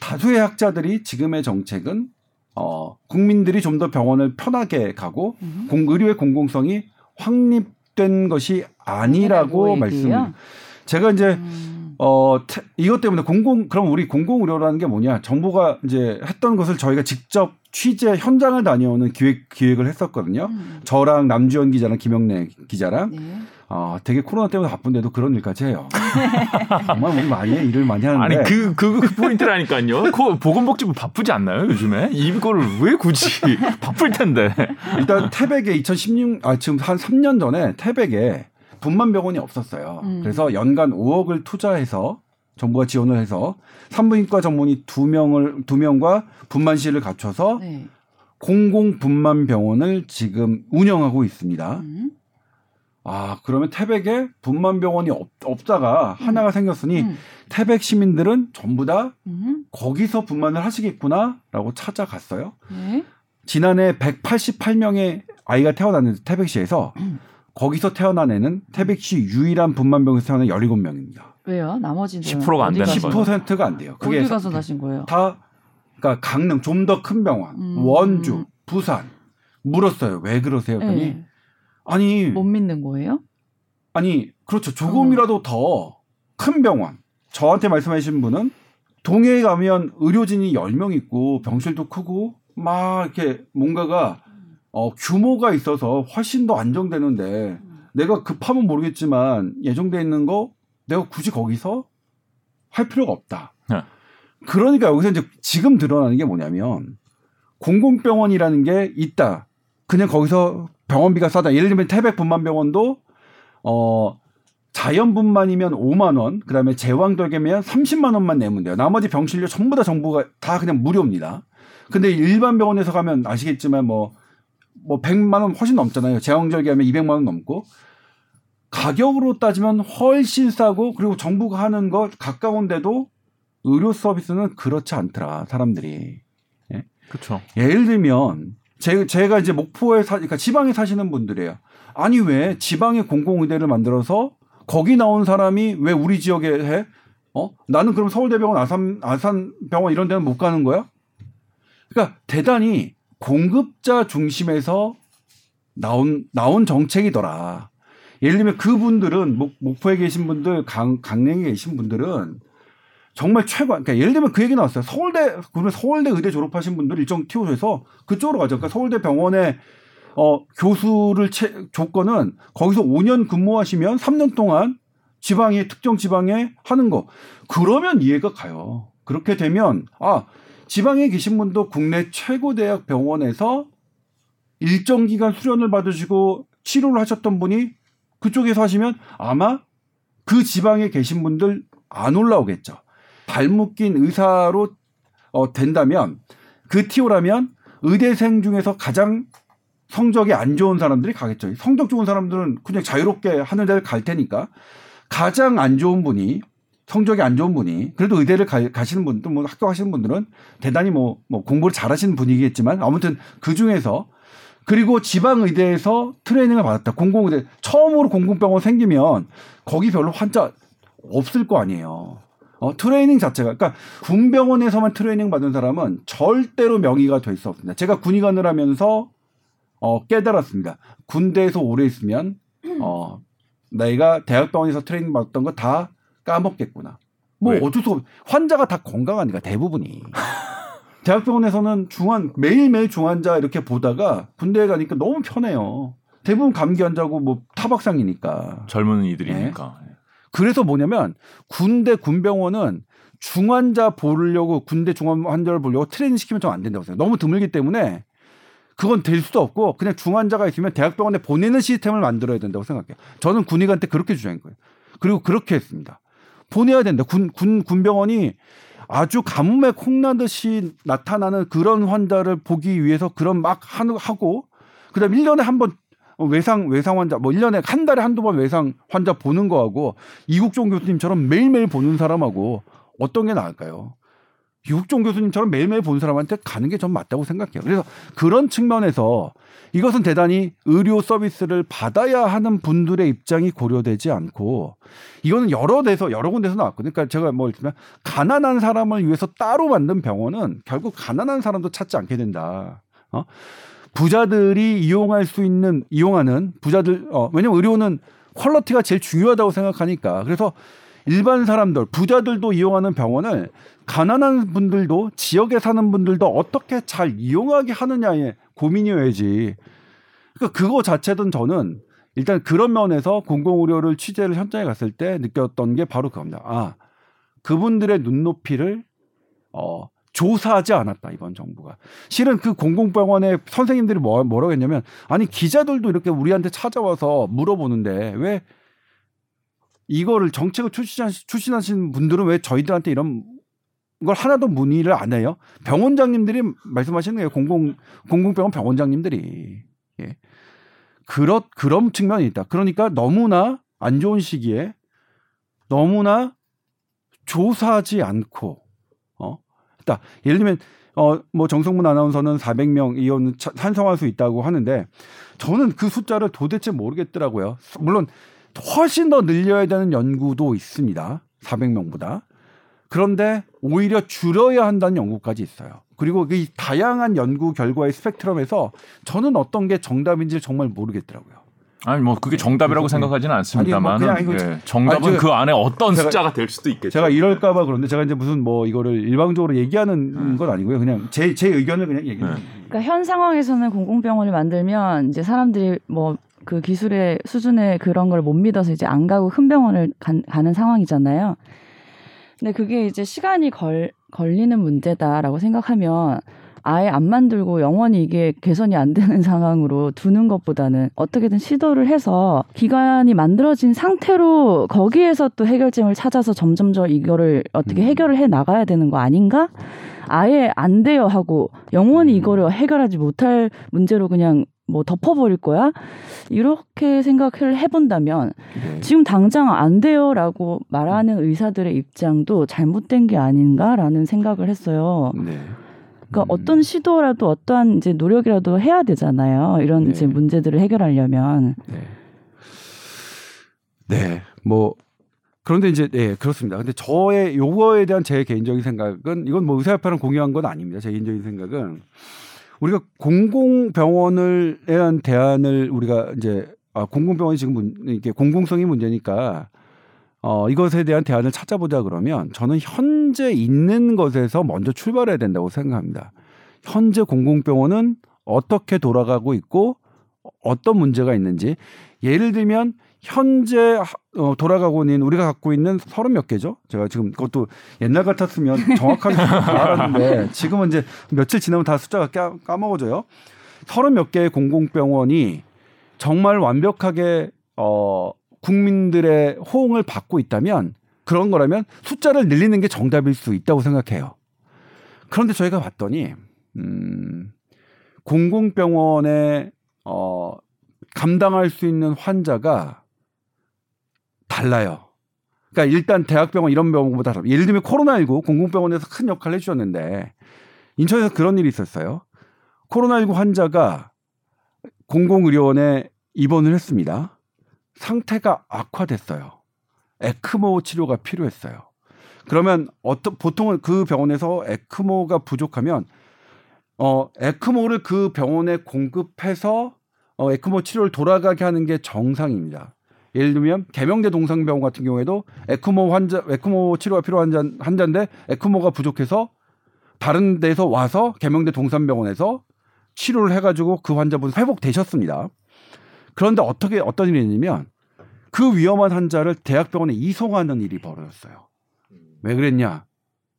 다수의 학자들이 지금의 정책은 어 국민들이 좀 더 병원을 편하게 가고
음.
공 의료의 공공성이 확립된 것이 아니라고? 말씀을 제가 이제
음.
어 태- 이것 때문에 공공 그럼 우리 공공 의료라는 게 뭐냐? 정부가 이제 했던 것을 저희가 직접 취재 현장을 다녀오는 기획 기획을 했었거든요.
음.
저랑 남주현 기자랑 김영래 기자랑
네.
아 되게 코로나 때문에 바쁜데도 그런 일까지 해요. <laughs> 정말 우리 많이 해, 일을 많이 하는데
아니 그, 그, 그 포인트라니까요. 그 보건복지부 바쁘지 않나요 요즘에? 이걸 왜 굳이 <laughs> 바쁠 텐데.
일단 태백에 2016, 아, 지금 한 3년 전에 태백에 분만 병원이 없었어요.
음.
그래서 연간 5억을 투자해서 정부가 지원을 해서 산부인과 전문의 두 명을 두 명과 분만실을 갖춰서
네.
공공 분만 병원을 지금 운영하고 있습니다.
음.
아 그러면 태백에 분만 병원이 없, 없다가 하나가 생겼으니
음.
태백 시민들은 전부 다
음.
거기서 분만을 하시겠구나라고 찾아갔어요.
네.
지난해 188명의 아이가 태어났는데 태백시에서
음.
거기서 태어난 애는 태백시 유일한 분만병에서 태어난 17명입니다.
왜요? 나머지는
10%가 안 되는
가신
거예요.
거예요?
10%가 안 돼요. 그게
어디 가서 나신 거예요?
다 그러니까 강릉 좀 더 큰 병원,
음.
원주, 부산 물었어요. 왜 그러세요? 그랬더니
네.
아니
못 믿는 거예요?
아니 그렇죠. 조금이라도 더큰 병원. 저한테 말씀하신 분은 동해에 가면 의료진이 10명 있고 병실도 크고 막 이렇게 뭔가가 어, 규모가 있어서 훨씬 더 안정되는데 내가 급하면 모르겠지만 예정돼 있는 거 내가 굳이 거기서 할 필요가 없다.
네.
그러니까 여기서 이제 지금 드러나는 게 뭐냐면 공공병원이라는 게 있다. 그냥 거기서 병원비가 싸다. 예를 들면 태백 분만병원도 어 자연분만이면 5만 원, 그다음에 제왕절개면 30만 원만 내면 돼요. 나머지 병실료 전부 다 정부가 다 그냥 무료입니다. 근데 일반 병원에서 가면 아시겠지만 뭐, 뭐 100만 원 훨씬 넘잖아요. 제왕절개 하면 200만 원 넘고. 가격으로 따지면 훨씬 싸고 그리고 정부가 하는 거 가까운데도 의료 서비스는 그렇지 않더라, 사람들이.
그렇죠.
예를 들면 제, 제가 이제 목포에 사, 그러니까 지방에 사시는 분들이에요. 아니 왜 지방에 공공의대를 만들어서 거기 나온 사람이 왜 우리 지역에 해? 어? 나는 그럼 서울대병원, 아산 아산병원 이런 데는 못 가는 거야? 그러니까 대단히 공급자 중심에서 나온 나온 정책이더라. 예를 들면 그분들은 목, 목포에 계신 분들, 강, 강릉에 계신 분들은 정말 최고. 그러니까 예를 들면 그 얘기 나왔어요. 서울대 그러면 서울대 의대 졸업하신 분들 일정 튀어줘서 그쪽으로 가죠. 그러니까 서울대 병원에 어 교수를 채, 조건은 거기서 5년 근무하시면 3년 동안 지방에 특정 지방에 하는 거. 그러면 이해가 가요. 그렇게 되면 아 지방에 계신 분도 국내 최고 대학 병원에서 일정 기간 수련을 받으시고 치료를 하셨던 분이 그쪽에서 하시면 아마 그 지방에 계신 분들 안 올라오겠죠. 낀 의사로 어, 된다면 그 티오라면 의대생 중에서 가장 성적이 안 좋은 사람들이 가겠죠. 성적 좋은 사람들은 그냥 자유롭게 하는 데를 갈 테니까 가장 안 좋은 분이 성적이 안 좋은 분이 그래도 의대를 가, 시는 분들 뭐 학교 가시는 분들은 대단히 뭐, 뭐 공부를 잘하시는 분이겠지만 아무튼 그 중에서 그리고 지방 의대에서 트레이닝을 받았다. 공공 의대 처음으로 공공병원 생기면 거기 별로 환자 없을 거 아니에요. 어, 트레이닝 자체가 그러니까 군병원에서만 트레이닝 받은 사람은 절대로 명의가 될 수 없습니다. 제가 군의관을 하면서 어, 깨달았습니다. 군대에서 오래 있으면 어, 내가 대학병원에서 트레이닝 받았던 거 다 까먹겠구나. 뭐 왜? 어쩔 수 없. 환자가 다 건강하니까 대부분이. <laughs> 대학병원에서는 중환 매일매일 중환자 이렇게 보다가 군대에 가니까 너무 편해요. 대부분 감기 환자고 뭐 타박상이니까.
젊은 이들이니까. 네.
그래서 뭐냐면 군대 군병원은 중환자 보려고 군대 중환 환자를 보려고 트레이닝 시키면 좀 안 된다고 생각해요. 너무 드물기 때문에 그건 될 수도 없고 그냥 중환자가 있으면 대학병원에 보내는 시스템을 만들어야 된다고 생각해요. 저는 군의관 때 그렇게 주장한 거예요. 그리고 그렇게 했습니다. 보내야 된다. 군, 군, 군병원이 아주 가뭄에 콩나듯이 나타나는 그런 환자를 보기 위해서 그런 막 하고 그 다음 1년에 한 번 외상 외상 환자 뭐 1년에 한 달에 한두 번 외상 환자 보는 거하고 이국종 교수님처럼 매일매일 보는 사람하고 어떤 게 나을까요? 이국종 교수님처럼 매일매일 보는 사람한테 가는 게 전 맞다고 생각해요. 그래서 그런 측면에서 이것은 대단히 의료 서비스를 받아야 하는 분들의 입장이 고려되지 않고 이거는 여러 데서 여러 군데서 나왔거든요. 그러니까 제가 뭐 일단 가난한 사람을 위해서 따로 만든 병원은 결국 가난한 사람도 찾지 않게 된다. 어? 부자들이 이용할 수 있는 이용하는 부자들 어 왜냐면 의료는 퀄러티가 제일 중요하다고 생각하니까 그래서 일반 사람들 부자들도 이용하는 병원을 가난한 분들도 지역에 사는 분들도 어떻게 잘 이용하게 하느냐에 고민이어야지. 그러니까 그거 자체든 저는 일단 그런 면에서 공공의료를 취재를 현장에 갔을 때 느꼈던 게 바로 그겁니다. 아, 그분들의 눈높이를 어, 조사하지 않았다 이번 정부가 실은 그 공공병원의 선생님들이 뭐, 뭐라고 했냐면 아니 기자들도 이렇게 우리한테 찾아와서 물어보는데 왜 이거를 정책을 출신하시, 출신하신 분들은 왜 저희들한테 이런 걸 하나도 문의를 안 해요. 병원장님들이 말씀하시는 거예요. 공공 공공병원 병원장님들이 예. 그런 그런 측면이 있다. 그러니까 너무나 안 좋은 시기에 너무나 조사하지 않고 어, 딱 예를 들면 어 뭐 정성문 아나운서는 400명 이혼 찬성할 수 있다고 하는데 저는 그 숫자를 도대체 모르겠더라고요. 물론 훨씬 더 늘려야 되는 연구도 있습니다. 400명보다. 그런데 오히려 줄여야 한다는 연구까지 있어요. 그리고 이 다양한 연구 결과의 스펙트럼에서 저는 어떤 게 정답인지 정말 모르겠더라고요.
아니 뭐 그게 정답이라고 네. 생각하지는 않습니다만 뭐 예. 정답은 아니, 그 안에 어떤 제가, 숫자가 될 수도 있겠죠.
제가 이럴까봐 그런데 제가 이제 무슨 뭐 이거를 일방적으로 얘기하는 음. 건 아니고요. 그냥 제 제 의견을 그냥 얘기해요. 네.
그러니까 현 상황에서는 공공병원을 만들면 이제 사람들이 뭐 그 기술의 수준에 그런 걸 못 믿어서 이제 안 가고 큰 병원을 간, 가는 상황이잖아요. 근데 그게 이제 시간이 걸, 걸리는 문제다라고 생각하면 아예 안 만들고 영원히 이게 개선이 안 되는 <laughs> 상황으로 두는 것보다는 어떻게든 시도를 해서 기관이 만들어진 상태로 거기에서 또 해결점을 찾아서 점점점 이거를 어떻게 음. 해결을 해 나가야 되는 거 아닌가? 아예 안 돼요 하고 영원히 이거를 해결하지 못할 문제로 그냥 뭐 덮어버릴 거야? 이렇게 생각을 해본다면 네. 지금 당장 안 돼요라고 말하는 의사들의 입장도 잘못된 게 아닌가라는 생각을 했어요. 네. 그러니까 음. 어떤 시도라도 어떠한 이제 노력이라도 해야 되잖아요. 이런 네. 이제 문제들을 해결하려면.
네. 네. 뭐 그런데 이제 네 그렇습니다. 근데 저의 요거에 대한 제 개인적인 생각은 이건 뭐 의사협회랑 공유한 건 아닙니다. 제 개인적인 생각은 우리가 공공병원을 대한 대안을 우리가 이제 아, 공공병원이 지금 문, 이게 공공성이 문제니까 어, 이것에 대한 대안을 찾아보자 그러면 저는 현재 있는 것에서 먼저 출발해야 된다고 생각합니다. 현재 공공병원은 어떻게 돌아가고 있고 어떤 문제가 있는지 예를 들면 현재 어, 돌아가고 있는 우리가 갖고 있는 서른 몇 개죠. 제가 지금 그것도 옛날 같았으면 <laughs> 정확하게 알았는데 지금은 이제 며칠 지나면 다 숫자가 까, 까먹어져요. 서른 몇 개의 공공병원이 정말 완벽하게 어 국민들의 호응을 받고 있다면 그런 거라면 숫자를 늘리는 게 정답일 수 있다고 생각해요. 그런데 저희가 봤더니 음 공공병원에 어 감당할 수 있는 환자가 달라요. 그러니까 일단 대학병원 이런 병원보다 예를 들면 코로나19 공공병원에서 큰 역할을 해주셨는데 인천에서 그런 일이 있었어요. 코로나19 환자가 공공의료원에 입원을 했습니다. 상태가 악화됐어요. 에크모 치료가 필요했어요. 그러면 어떤 보통은 그 병원에서 에크모가 부족하면 어 에크모를 그 병원에 공급해서 어 에크모 치료를 돌아가게 하는 게 정상입니다. 예를 들면 개명대 동상병원 같은 경우에도 에크모 환자 에크모 치료가 필요한 환자, 환자인데 에크모가 부족해서 다른 데서 와서 개명대 동산병원에서 치료를 해가지고 그 환자분 회복되셨습니다. 그런데 어떻게 어떤 일이 있냐면 그 위험한 환자를 대학병원에 이송하는 일이 벌어졌어요. 왜 그랬냐?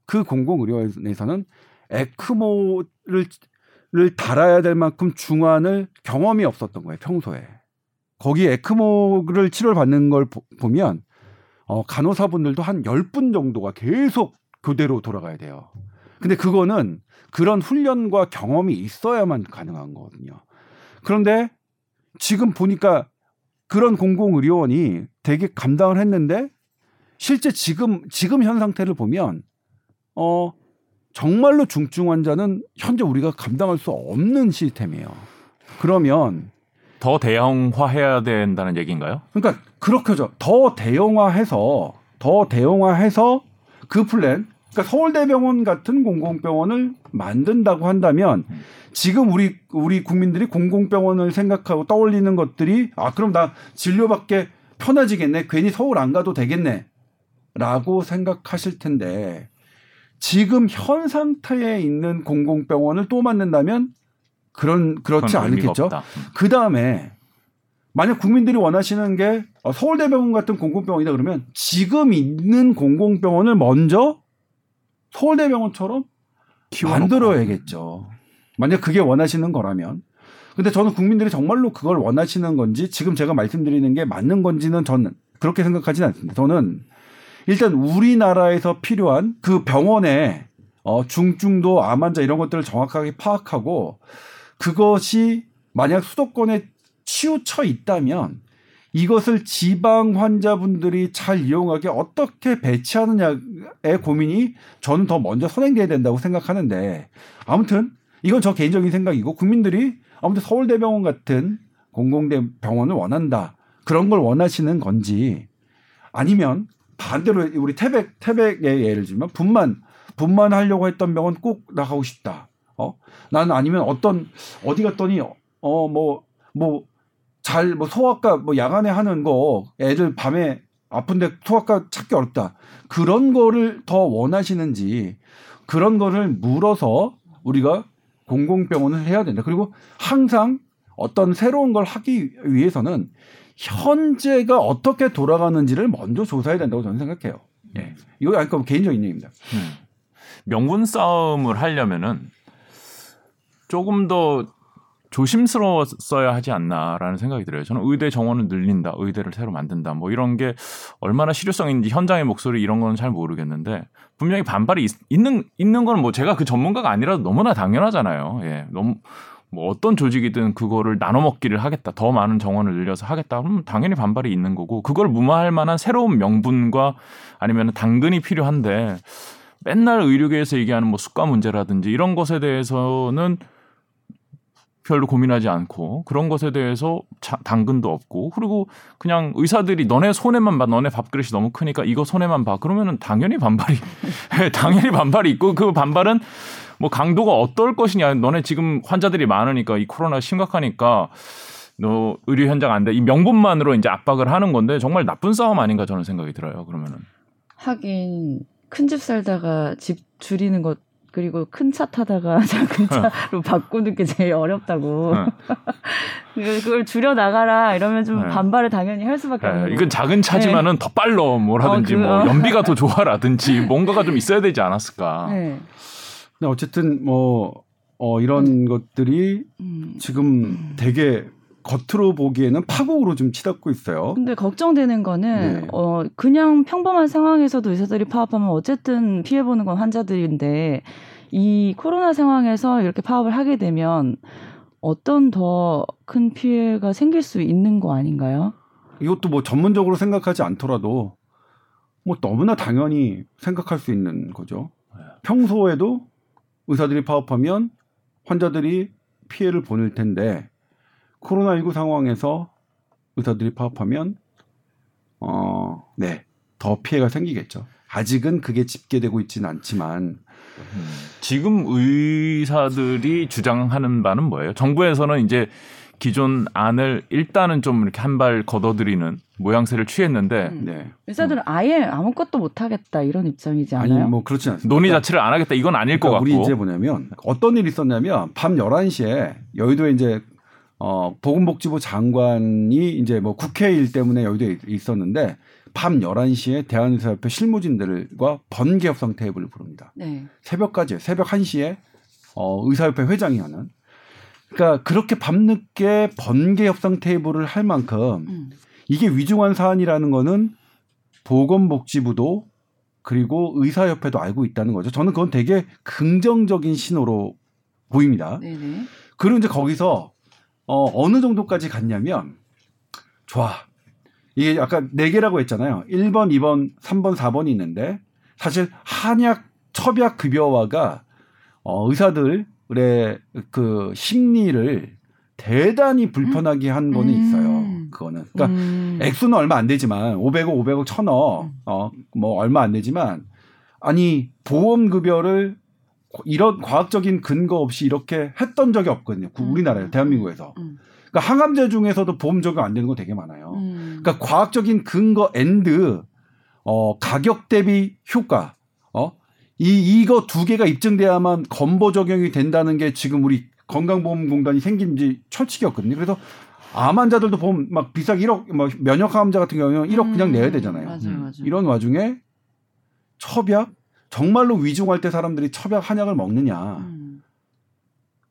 그 공공의료원에서는 에크모를 를 달아야 될 만큼 중환을 경험이 없었던 거예요 평소에 거기 에크모를 치료를 받는 걸 보, 면 어, 간호사분들도 한열분 정도가 계속 교대로 돌아가야 돼요 근데 그거는 그런 훈련과 경험이 있어야만 가능한 거거든요 그런데 지금 보니까 그런 공공의료원이 되게 감당을 했는데 실제 지금 지금 현 상태를 보면 어 정말로 중증 환자는 현재 우리가 감당할 수 없는 시스템이에요. 그러면
더 대형화해야 된다는 얘기인가요?
그러니까 그렇게죠. 더 대형화해서 더 대형화해서 그 플랜 그러니까 서울대병원 같은 공공병원을 만든다고 한다면 지금 우리 우리 국민들이 공공병원을 생각하고 떠올리는 것들이 아 그럼 나 진료받게 편해지겠네. 괜히 서울 안 가도 되겠네.라고 생각하실 텐데 지금 현 상태에 있는 공공병원을 또 만든다면 그런 그렇지 않겠죠. 그 다음에 만약 국민들이 원하시는 게 어, 서울대병원 같은 공공병원이다 그러면 지금 있는 공공병원을 먼저 서울대병원처럼 만들어야겠죠. 만약 그게 원하시는 거라면. 근데 저는 국민들이 정말로 그걸 원하시는 건지 지금 제가 말씀드리는 게 맞는 건지는 저는 그렇게 생각하지는 않습니다. 저는 일단 우리나라에서 필요한 그 병원에 어, 중증도 암 환자 이런 것들을 정확하게 파악하고 그것이 만약 수도권에 치우쳐 있다면 이것을 지방 환자분들이 잘 이용하게 어떻게 배치하느냐의 고민이 저는 더 먼저 선행돼야 된다고 생각하는데 아무튼 이건 저 개인적인 생각이고 국민들이 아무튼 서울대병원 같은 공공대 병원을 원한다 그런 걸 원하시는 건지 아니면 반대로 우리 태백 태백의 예를 들면 분만 분만 하려고 했던 병원 꼭 나가고 싶다. 어? 나는 아니면 어떤 어디 갔더니 어 뭐 뭐 잘뭐 뭐 소아과 뭐 야간에 하는 거 애들 밤에 아픈데 소아과 찾기 어렵다. 그런 거를 더 원하시는지 그런 거를 물어서 우리가 공공병원을 해야 된다. 그리고 항상 어떤 새로운 걸 하기 위해서는 현재가 어떻게 돌아가는지를 먼저 조사해야 된다고 저는 생각해요. 예. 이거 약간 개인적인 얘기입니다. 음.
명분 싸움을 하려면은 조금 더 조심스러웠어야 하지 않나라는 생각이 들어요. 저는 의대 정원을 늘린다, 의대를 새로 만든다, 뭐 이런 게 얼마나 실효성인지 현장의 목소리 이런 거는 잘 모르겠는데 분명히 반발이 있, 는 있는 거는 뭐 제가 그 전문가가 아니라도 너무나 당연하잖아요. 예, 너무 뭐 어떤 조직이든 그거를 나눠 먹기를 하겠다. 더 많은 정원을 늘려서 하겠다. 그럼 당연히 반발이 있는 거고 그걸 무마할 만한 새로운 명분과 아니면 당근이 필요한데 맨날 의료계에서 얘기하는 뭐 수가 문제라든지 이런 것에 대해서는 별로 고민하지 않고 그런 것에 대해서 자, 당근도 없고 그리고 그냥 의사들이 너네 손해만 봐 너네 밥그릇이 너무 크니까 이거 손해만 봐 그러면은 당연히 반발이 <laughs> 당연히 반발이 있고 그 반발은 뭐 강도가 어떨 것이냐. 너네 지금 환자들이 많으니까 이 코로나 심각하니까 너 의료 현장 안 돼. 이 명분만으로 이제 압박을 하는 건데 정말 나쁜 싸움 아닌가 저는 생각이 들어요. 그러면은.
하긴 큰 집 살다가 집 줄이는 것 그리고 큰 차 타다가 <laughs> 작은 차로 바꾸는 게 제일 어렵다고.
네. <laughs>
그걸 줄여 나가라 이러면 좀
네.
반발을 당연히 할 수밖에 없는.
예,
거고.
이건 작은 차지만은 더 빨러 뭐라든지
어, 그,
뭐
어.
연비가 더 <laughs> 좋아라든지 뭔가가 좀 있어야 되지 않았을까.
네.
근데 어쨌든 뭐 어, 이런 것들이
음.
지금 되게 겉으로 보기에는 파국으로 좀 치닫고 있어요.
근데 걱정되는 거는
네.
어 그냥 평범한 상황에서도 의사들이 파업하면 어쨌든 피해 보는 건 환자들인데 이 코로나 상황에서 이렇게 파업을 하게 되면 어떤 더 큰 피해가 생길 수 있는 거 아닌가요?
이것도 뭐 전문적으로 생각하지 않더라도 뭐 너무나 당연히 생각할 수 있는 거죠. 평소에도 의사들이 파업하면 환자들이 피해를 보낼 텐데 코로나19 상황에서 의사들이 파업하면 어, 네. 더 피해가 생기겠죠. 아직은 그게 집계되고 있지는 않지만
음. 지금 의사들이 주장하는 바는 뭐예요? 정부에서는 이제 기존 안을 일단은 좀 이렇게 한 발 걷어들이는 모양새를 취했는데
음.
네.
의사들은 아예 아무것도 못 하겠다 이런 입장이지
아니
않아요?
뭐 그렇지 않습니다.
논의 자체를 안 하겠다 이건 아닐 것
그러니까
같고.
우리 이제 뭐냐면 어떤 일이 있었냐면 밤 11시에 여의도에 이제 어 보건복지부 장관이 이제 뭐 국회일 때문에 여의도에 있었는데 밤 11시에 대한의사협회 실무진들과 번개 협상 테이블을 부릅니다.
네.
새벽까지 새벽 1시에 어 의사협회 회장이 하는 그러니까 그렇게 밤늦게 번개 협상 테이블을 할 만큼
음.
이게 위중한 사안이라는 거는 보건복지부도 그리고 의사협회도 알고 있다는 거죠. 저는 그건 되게 긍정적인 신호로 보입니다.
네네.
그리고 이제 거기서 어, 어느 정도까지 갔냐면 좋아. 이게 아까 네 개라고 했잖아요. 1번, 2번, 3번, 4번이 있는데 사실 한약 첩약 급여화가 어, 의사들의 그 심리를 대단히 불편하게 한 거는
음.
있어요. 그거는. 그러니까
음.
액수는 얼마 안 되지만 500억, 500억, 1000억
음.
어뭐 얼마 안 되지만 아니 보험 급여를 이런 과학적인 근거 없이 이렇게 했던 적이 없거든요. 구-
음.
우리나라에 대한민국에서.
음.
그러니까 항암제 중에서도 보험 적용 안 되는 거 되게 많아요.
음.
그러니까 과학적인 근거 and 어 가격 대비 효과 어 이 이거 두 개가 입증돼야만 건보 적용이 된다는 게 지금 우리 건강보험공단이 생긴 지 철칙이었거든요. 그래서 암 환자들도 보험 막 비싸게 1억 뭐 면역 항암제 같은 경우는 1억 그냥
음.
내야 되잖아요.
맞아요,
음.
맞아요.
이런 와중에 첩약 정말로 위중할 때 사람들이 첩약 한약을 먹느냐.
음.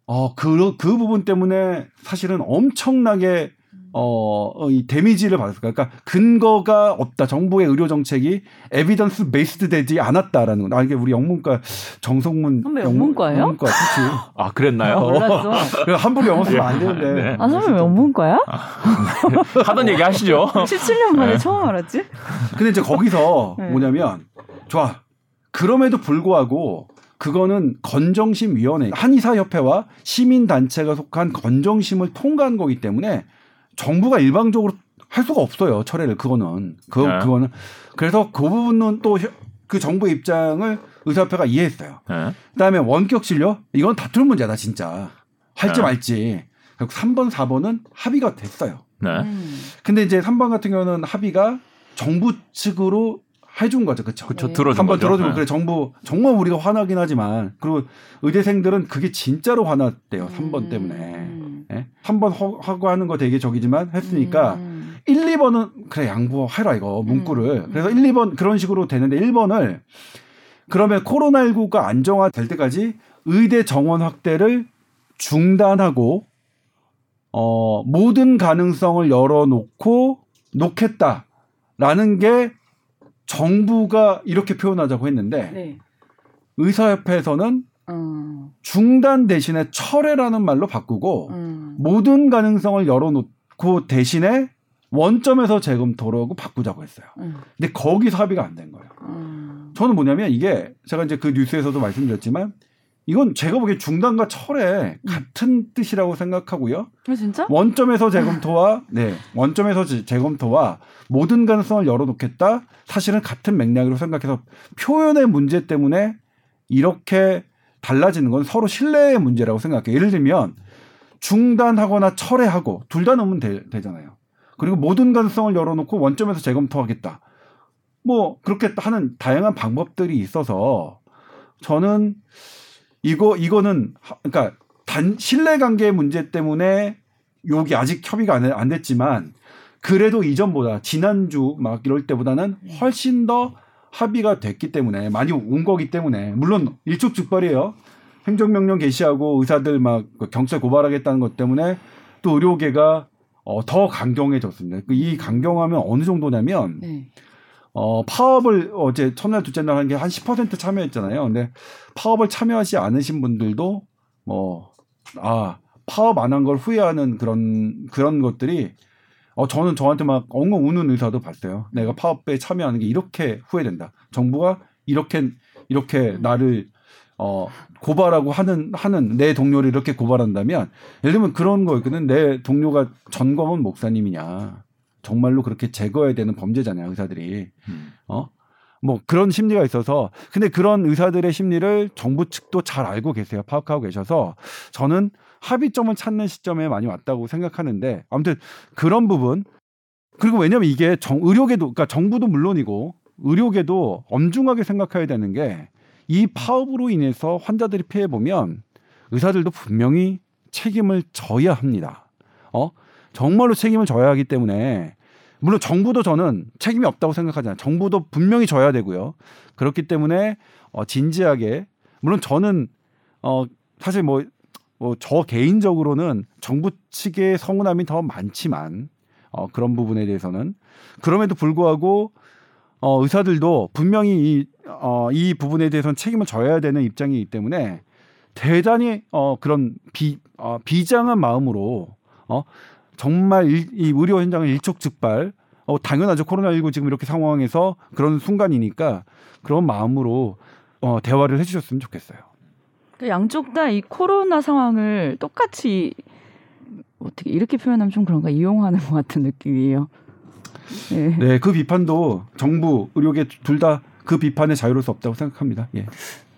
어, 그, 그 부분 때문에 사실은 엄청나게 어, 어, 이 damage를 받았을 거예요. 그러니까 근거가 없다. 정부의 의료 정책이 evidence based 되지 않았다라는 건. 아, 이게 우리 영문과 정성문
선배 영문과예요?
영문과 그렇지.
아 그랬나요?
어.
몰랐어. <laughs>
그래, 함부로 영어 쓰면 안 되는데.
네.
아, 선배 영문과야?
하던 얘기 하시죠.
17년 만에
네.
처음 알았지?
근데 이제 거기서
네.
뭐냐면 좋아. 그럼에도 불구하고 그거는 건정심위원회 한의사협회와 시민단체가 속한 건정심을 통과한 거기 때문에 정부가 일방적으로 할 수가 없어요 철회를 그거는 그
네.
그거는 그래서 그 부분은 또 그 정부의 입장을 의사협회가 이해했어요.
네.
그다음에 원격 진료 이건 다툴 문제다 진짜 할지
네.
말지. 결국 3번 4번은 합의가 됐어요.
네.
음.
근데 이제 3번 같은 경우는 합의가 정부 측으로 해준 거죠. 그렇죠.
그쵸
네.
들어준
한번
거죠.
들어주고
네.
그래 정부 정말 우리가 화나긴 하지만 그리고 의대생들은 그게 진짜로 화났대요. 3번
음.
때문에. 예? 한번 허- 하고 하는 거 되게 저기지만 했으니까
음.
1, 2번은 그래 양보해라 이거 문구를.
음.
그래서 1, 2번 그런 식으로 되는데 1번을 그러면 코로나19가 안정화될 때까지 의대 정원 확대를 중단하고 어 모든 가능성을 열어놓고 놓겠다라는 게 정부가 이렇게 표현하자고 했는데
네.
의사협회에서는
음.
중단 대신에 철회라는 말로 바꾸고
음.
모든 가능성을 열어놓고 대신에 원점에서 재검토라고 바꾸자고 했어요.
음.
근데 거기서 합의가 안 된 거예요.
음.
저는 뭐냐면 이게 제가 이제 그 뉴스에서도 말씀드렸지만 이건 제가 보기에 중단과 철회 같은 뜻이라고 생각하고요.
어, 진짜?
원점에서 재검토와 네 원점에서 재- 재검토와 모든 가능성을 열어놓겠다 사실은 같은 맥락으로 생각해서 표현의 문제 때문에 이렇게 달라지는 건 서로 신뢰의 문제라고 생각해요. 예를 들면 중단하거나 철회하고 둘 다 넣으면 되, 되잖아요. 그리고 모든 가능성을 열어놓고 원점에서 재검토하겠다. 뭐 그렇게 하는 다양한 방법들이 있어서 저는 이거 이거는 하- 그러니까 단 신뢰 관계 문제 때문에 여기 아직 협의가 안, 안 됐지만 그래도 이전보다 지난주 막 이럴 때보다는 훨씬 더 합의가 됐기 때문에 많이 온 거기 때문에 물론 일촉즉발이에요. 행정명령 개시하고 의사들 막그 경찰 고발하겠다는 것 때문에 또 의료계가 어, 더 강경해졌습니다. 그이 강경하면 어느 정도냐면
네.
어, 파업을 어제 첫날 둘째 날 한 게 한 10% 참여했잖아요. 근데 파업을 참여하지 않으신 분들도 뭐, 아, 파업 안 한 걸 후회하는 그런, 그런 것들이 어, 저는 저한테 막 엉엉 우는 의사도 봤어요. 내가 파업에 참여하는 게 이렇게 후회된다. 정부가 이렇게, 이렇게 나를 어, 고발하고 하는, 하는 내 동료를 이렇게 고발한다면 예를 들면 그런 거였거든. 내 동료가 전검은 목사님이냐. 정말로 그렇게 제거해야 되는 범죄자냐, 의사들이.
음.
어? 뭐 그런 심리가 있어서 근데 그런 의사들의 심리를 정부 측도 잘 알고 계세요. 파악하고 계셔서 저는 합의점을 찾는 시점에 많이 왔다고 생각하는데 아무튼 그런 부분 그리고 왜냐면 이게 정, 의료계도 그러니까 정부도 물론이고 의료계도 엄중하게 생각해야 되는 게 이 파업으로 인해서 환자들이 피해 보면 의사들도 분명히 책임을 져야 합니다. 어? 정말로 책임을 져야 하기 때문에 물론 정부도 저는 책임이 없다고 생각하잖아요. 정부도 분명히 져야 되고요. 그렇기 때문에 어, 진지하게 물론 저는 어 사실 뭐 뭐 저 개인적으로는 정부 측의 서운함이 더 많지만 어 그런 부분에 대해서는 그럼에도 불구하고 어 의사들도 분명히 이, 어, 이 부분에 대해서는 책임을 져야 되는 입장이기 때문에 대단히 어 그런 비 어, 비장한 마음으로 어 정말 일, 이 의료 현장을 일촉즉발 어 당연하죠 코로나19 지금 이렇게 상황에서 그런 순간이니까 그런 마음으로 어 대화를 해주셨으면 좋겠어요.
그 양쪽 다 이 코로나 상황을 똑같이 어떻게 이렇게 표현하면 좀 그런가 이용하는 것 같은 느낌이에요. 네.
네, 그 비판도 정부 의료계 둘 다 그 비판에 자유로울 수 없다고 생각합니다. 예.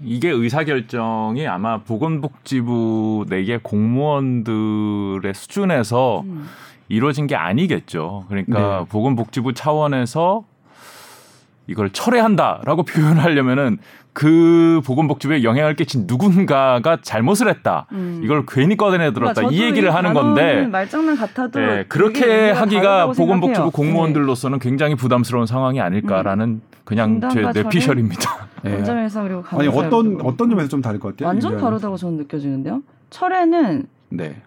이게 의사 결정이 아마 보건복지부 내계 공무원들의 수준에서
음.
이루어진 게 아니겠죠. 그러니까
네.
보건복지부 차원에서 이걸 철회한다라고 <laughs> 표현하려면은 그 보건복지부에 영향을 끼친 누군가가 잘못을 했다.
음.
이걸 괜히 꺼내들었다.
그러니까
이 얘기를 하는
단어는
건데
말장난 같아도
네, 그렇게 하기가 보건복지부
생각해요.
공무원들로서는 굉장히 부담스러운 상황이 아닐까라는 그냥 제
중단과
뇌피셜입니다. <laughs>
네.
예.
원점에서 그리고
아니 어떤
그리고.
어떤 점에서 좀 다를 것 같아요?
완전? 다르다고 저는 느껴지는데요. 철회는
네.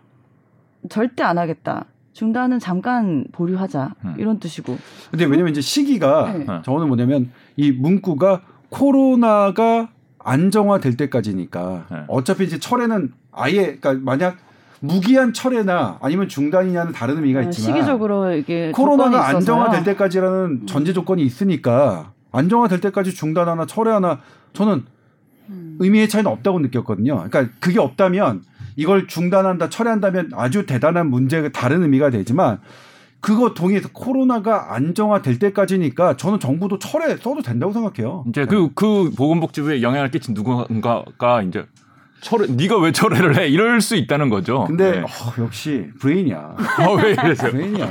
절대 안 하겠다. 중단은 잠깐 보류하자
음.
이런 뜻이고.
근데 왜냐면 이제 시기가
네.
저는 뭐냐면 이 문구가 코로나가 안정화될 때까지니까
네.
어차피 이제 철회는 아예 그러니까 만약 무기한 철회나 아니면 중단이냐는 다른 의미가
어,
있지만
시기적으로 이게
코로나가. 안정화될 때까지라는 전제 조건이 있으니까 안정화될 때까지 중단하나 철회하나 저는
음.
의미의 차이는 없다고 느꼈거든요. 그러니까 그게 없다면 이걸 중단한다, 철회한다면 아주 대단한 문제가 다른 의미가 되지만 그거 동의해서 코로나가 안정화될 때까지니까 저는 정부도 철회 써도 된다고 생각해요.
이제 그, 그 보건복지부에 영향을 끼친 누군가가 이제 철회, 네가 왜 철회를 해? 이럴 수 있다는 거죠.
근데
네.
어, 역시 브레인이야. <laughs>
어, 왜 이러세요?
브레인이야.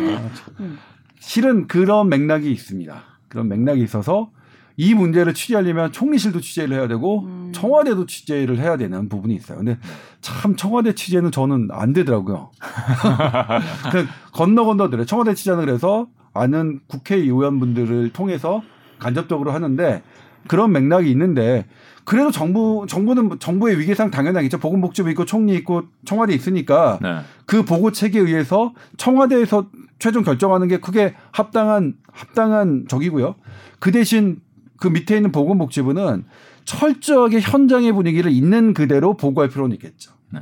음.
실은 그런 맥락이 있습니다. 그런 맥락이 있어서 이 문제를 취재하려면 총리실도 취재를 해야 되고
음.
청와대도 취재를 해야 되는 부분이 있어요. 근데 참 청와대 취재는 저는 안 되더라고요. <laughs> 그냥 건너 건너 들어요. 청와대 취재는 그래서 아는 국회의원분들을 통해서 간접적으로 하는데 그런 맥락이 있는데 그래도 정부 정부는 정부의 위계상 당연하겠죠. 보건복지부 있고 총리 있고 청와대 있으니까
네.
그 보고 책에 의해서 청와대에서 최종 결정하는 게 그게 합당한 합당한 적이고요. 그 대신 그 밑에 있는 보건복지부는 철저하게 현장의 분위기를 있는 그대로 보고할 필요는 있겠죠.
네.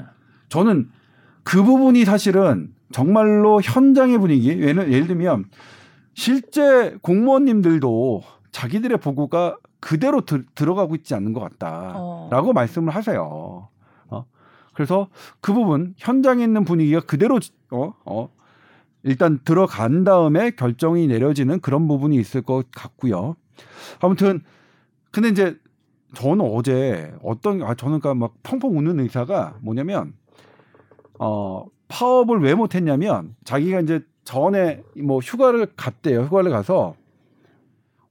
저는 그 부분이 사실은 정말로 현장의 분위기 예를, 예를 들면 실제 공무원님들도 자기들의 보고가 그대로 들, 들어가고 있지 않는 것 같다라고
어.
말씀을 하세요. 어? 그래서 그 부분 현장에 있는 분위기가 그대로 어, 어, 일단 들어간 다음에 결정이 내려지는 그런 부분이 있을 것 같고요. 아무튼 근데 이제 저는 어제 어떤 아 저는 그러니까 막 펑펑 우는 의사가 뭐냐면 어 파업을 왜 못했냐면 자기가 이제 전에 뭐 휴가를 갔대요. 휴가를 가서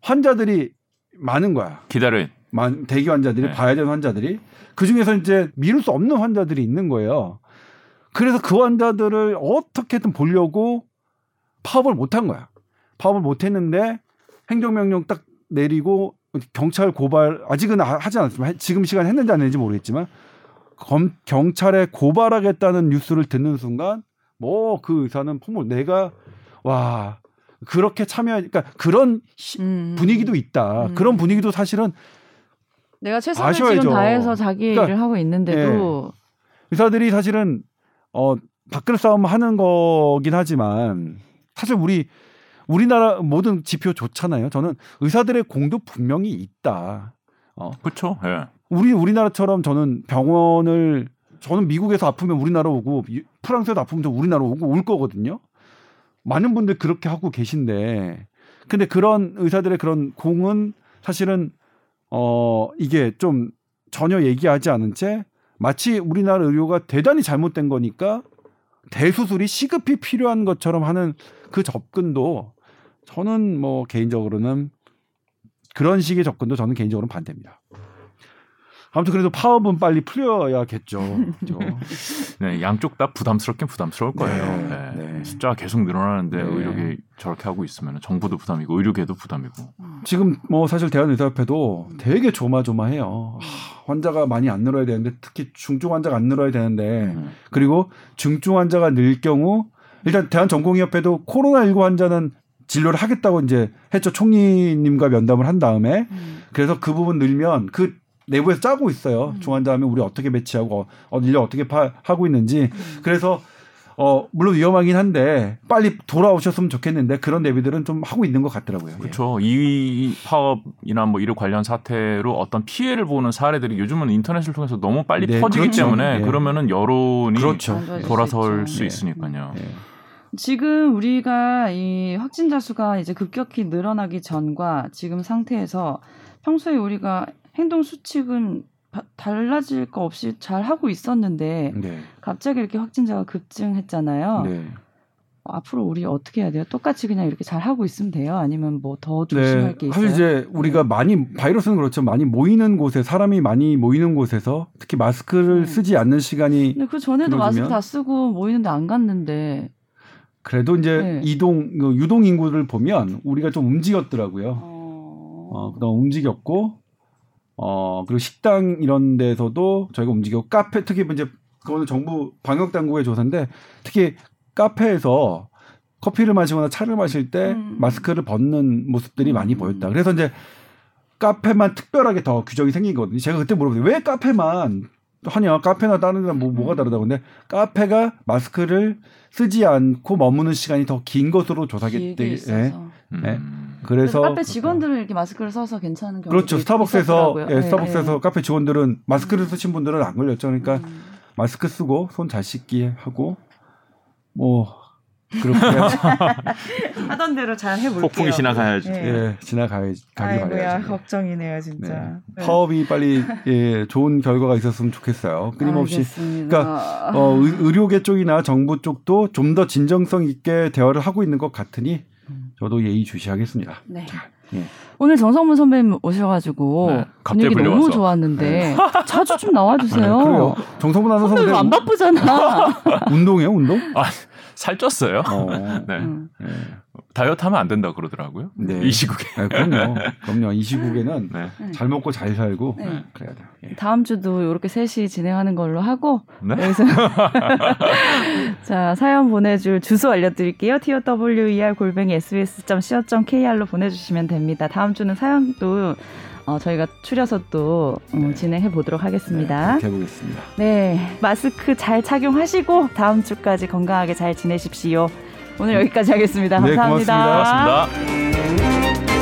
환자들이 많은 거야.
기다려.
만- 대기 환자들이
네.
봐야 되는 환자들이 그 중에서 이제 미룰 수 없는 환자들이 있는 거예요. 그래서 그 환자들을 어떻게든 보려고 파업을 못한 거야. 파업을 못 했는데 행정명령 딱 내리고 경찰 고발 아직은 하- 하지 않았지만 지금 시간 했는지 안 했는지 모르겠지만 검, 경찰에 고발하겠다는 뉴스를 듣는 순간 뭐 그 의사는 폭로 내가 와 그렇게 참여 그러니까 그런 시-
음.
분위기도 있다.
음.
그런 분위기도 사실은
내가 최선을
아셔야죠.
지금 다해서 자기
그러니까,
일을 하고 있는데도
의사들이 사실은 어 밥그릇 싸움 하는 거긴 하지만 사실 우리 우리나라 모든 지표 좋잖아요. 저는 의사들의 공도 분명히 있다. 어
그렇죠. 예.
우리 우리나라처럼 저는 병원을 저는 미국에서 아프면 우리나라 오고 이- 프랑스에서 아프면 저 우리나라 오고 올 거거든요. 많은 분들 그렇게 하고 계신데 근데 그런 의사들의 그런 공은 사실은 어 이게 좀 전혀 얘기하지 않은 채 마치 우리나라 의료가 대단히 잘못된 거니까 대수술이 시급히 필요한 것처럼 하는 그 접근도 저는 뭐 개인적으로는 그런 식의 접근도 저는 개인적으로는 반대입니다. 아무튼 그래도 파업은 빨리 풀려야겠죠. 그죠? <laughs>
네, 양쪽 다 부담스럽긴 부담스러울 거예요.
네,
네.
네.
숫자가 계속 늘어나는데
네.
의료계 저렇게 하고 있으면 정부도 부담이고 의료계도 부담이고.
지금 뭐 사실 대한의사협회도 되게 조마조마해요. 하, 환자가 많이 안 늘어야 되는데 특히 중증 환자가 안 늘어야 되는데
음.
그리고 중증 환자가 늘 경우 일단 대한전공의협회도 코로나19 환자는 진료를 하겠다고 이제 했죠. 총리님과 면담을 한 다음에
음.
그래서 그 부분 늘면 그 내부에서 짜고 있어요.
음.
중환자 하면 우리 어떻게 배치하고 어, 인력 어떻게 파, 하고 있는지.
음.
그래서 어 물론 위험하긴 한데 빨리 돌아오셨으면 좋겠는데 그런 내비들은 좀 하고 있는 것 같더라고요. 예.
그렇죠. 이 파업이나 뭐 이런 관련 사태로 어떤 피해를 보는 사례들이 요즘은 인터넷을 통해서 너무 빨리
네,
퍼지기
그렇죠.
때문에
네.
그러면은 여론이
그렇죠.
돌아설
수
수
있죠.
있으니까요.
예.
지금 우리가 이 확진자 수가 이제 급격히 늘어나기 전과 지금 상태에서 평소에 우리가 행동 수칙은 바- 달라질 거 없이 잘 하고 있었는데
네.
갑자기 이렇게 확진자가 급증했잖아요.
네.
어, 앞으로 우리 어떻게 해야 돼요? 똑같이 그냥 이렇게 잘 하고 있으면 돼요? 아니면 뭐 더 조심할 게 있어요?
사실 이제 우리가 많이 바이러스는 그렇죠. 많이 모이는 곳에 사람이 많이 모이는 곳에서 특히 마스크를
음.
쓰지 않는 시간이
근데 그 전에도 마스크 다 쓰고 모이는데 안 갔는데
그래도 이제
네.
이동 그 유동 인구를 보면 우리가 좀 움직였더라고요.
어...
어, 그다음 움직였고 어 그리고 식당 이런 데서도 저희가 움직였고 카페 특히 이제 그거는 정부 방역 당국의 조사인데 특히 카페에서 커피를 마시거나 차를 마실 때
음.
마스크를 벗는 모습들이 많이
음.
보였다. 그래서 이제 카페만 특별하게 더 규정이 생긴 거거든요. 제가 그때 물어봤어요. 왜 카페만 하냐? 카페나 다른 데랑 뭐,
음.
뭐가 다르다고. 근데 카페가 마스크를 쓰지 않고 머무는 시간이 더 긴 것으로 때문에
있어서.
네.
음.
그래서
그래서
카페 직원들은 이렇게 마스크를 써서 괜찮은 경우도
그렇죠. 스타벅스에서. 예,
네,
스타벅스에서
네.
카페 직원들은 마스크를 쓰신 분들은 안 걸렸죠. 그러니까
음.
마스크 쓰고 손 잘 씻기 하고 뭐 그렇게 해야지. <laughs>
하던 대로 잘 해볼게요.
폭풍이 지나가야지.
네.
예, 지나가야지 가기
아이고야
바라야죠.
걱정이네요
네.
진짜. 네.
파업이 빨리 예, 좋은 결과가 있었으면 좋겠어요. 끊임없이
알겠습니다.
그러니까 어, 의- 의료계 쪽이나 정부 쪽도 좀 더 진정성 있게 대화를 하고 있는 것 같으니 저도 예의 주시하겠습니다.
네.
예.
오늘 정성문 선배님 오셔가지고
네, 갑자기
분위기 너무
불려와서.
좋았는데 <laughs> 자주 좀 나와주세요.
네, 그래요. 정성분 아나운서
선배 안 바쁘잖아. <laughs>
운동해요, 운동?
아, 살쪘어요.
어, <laughs>
네.
음.
예.
다이어트 하면 안 된다 그러더라고요.
네.
이 시국에.
네, 그럼요. <laughs> 그럼요. 이 시국에는
네.
잘 먹고 잘 살고
네.
그래야 돼요. 예.
다음 주도 이렇게 셋이 진행하는 걸로 하고
네.
여기서 <laughs> 자 사연 보내줄 주소 알려드릴게요. tower 골뱅이 sbs.co.kr로 보내주시면 됩니다. 다음 주는 사연도 어, 저희가 추려서 또 음, 진행해 보도록 하겠습니다.
네, 해보겠습니다.
네, 마스크 잘 착용하시고 다음 주까지 건강하게 잘 지내십시오. 오늘 여기까지 하겠습니다.
네,
감사합니다.
고맙습니다.
고맙습니다.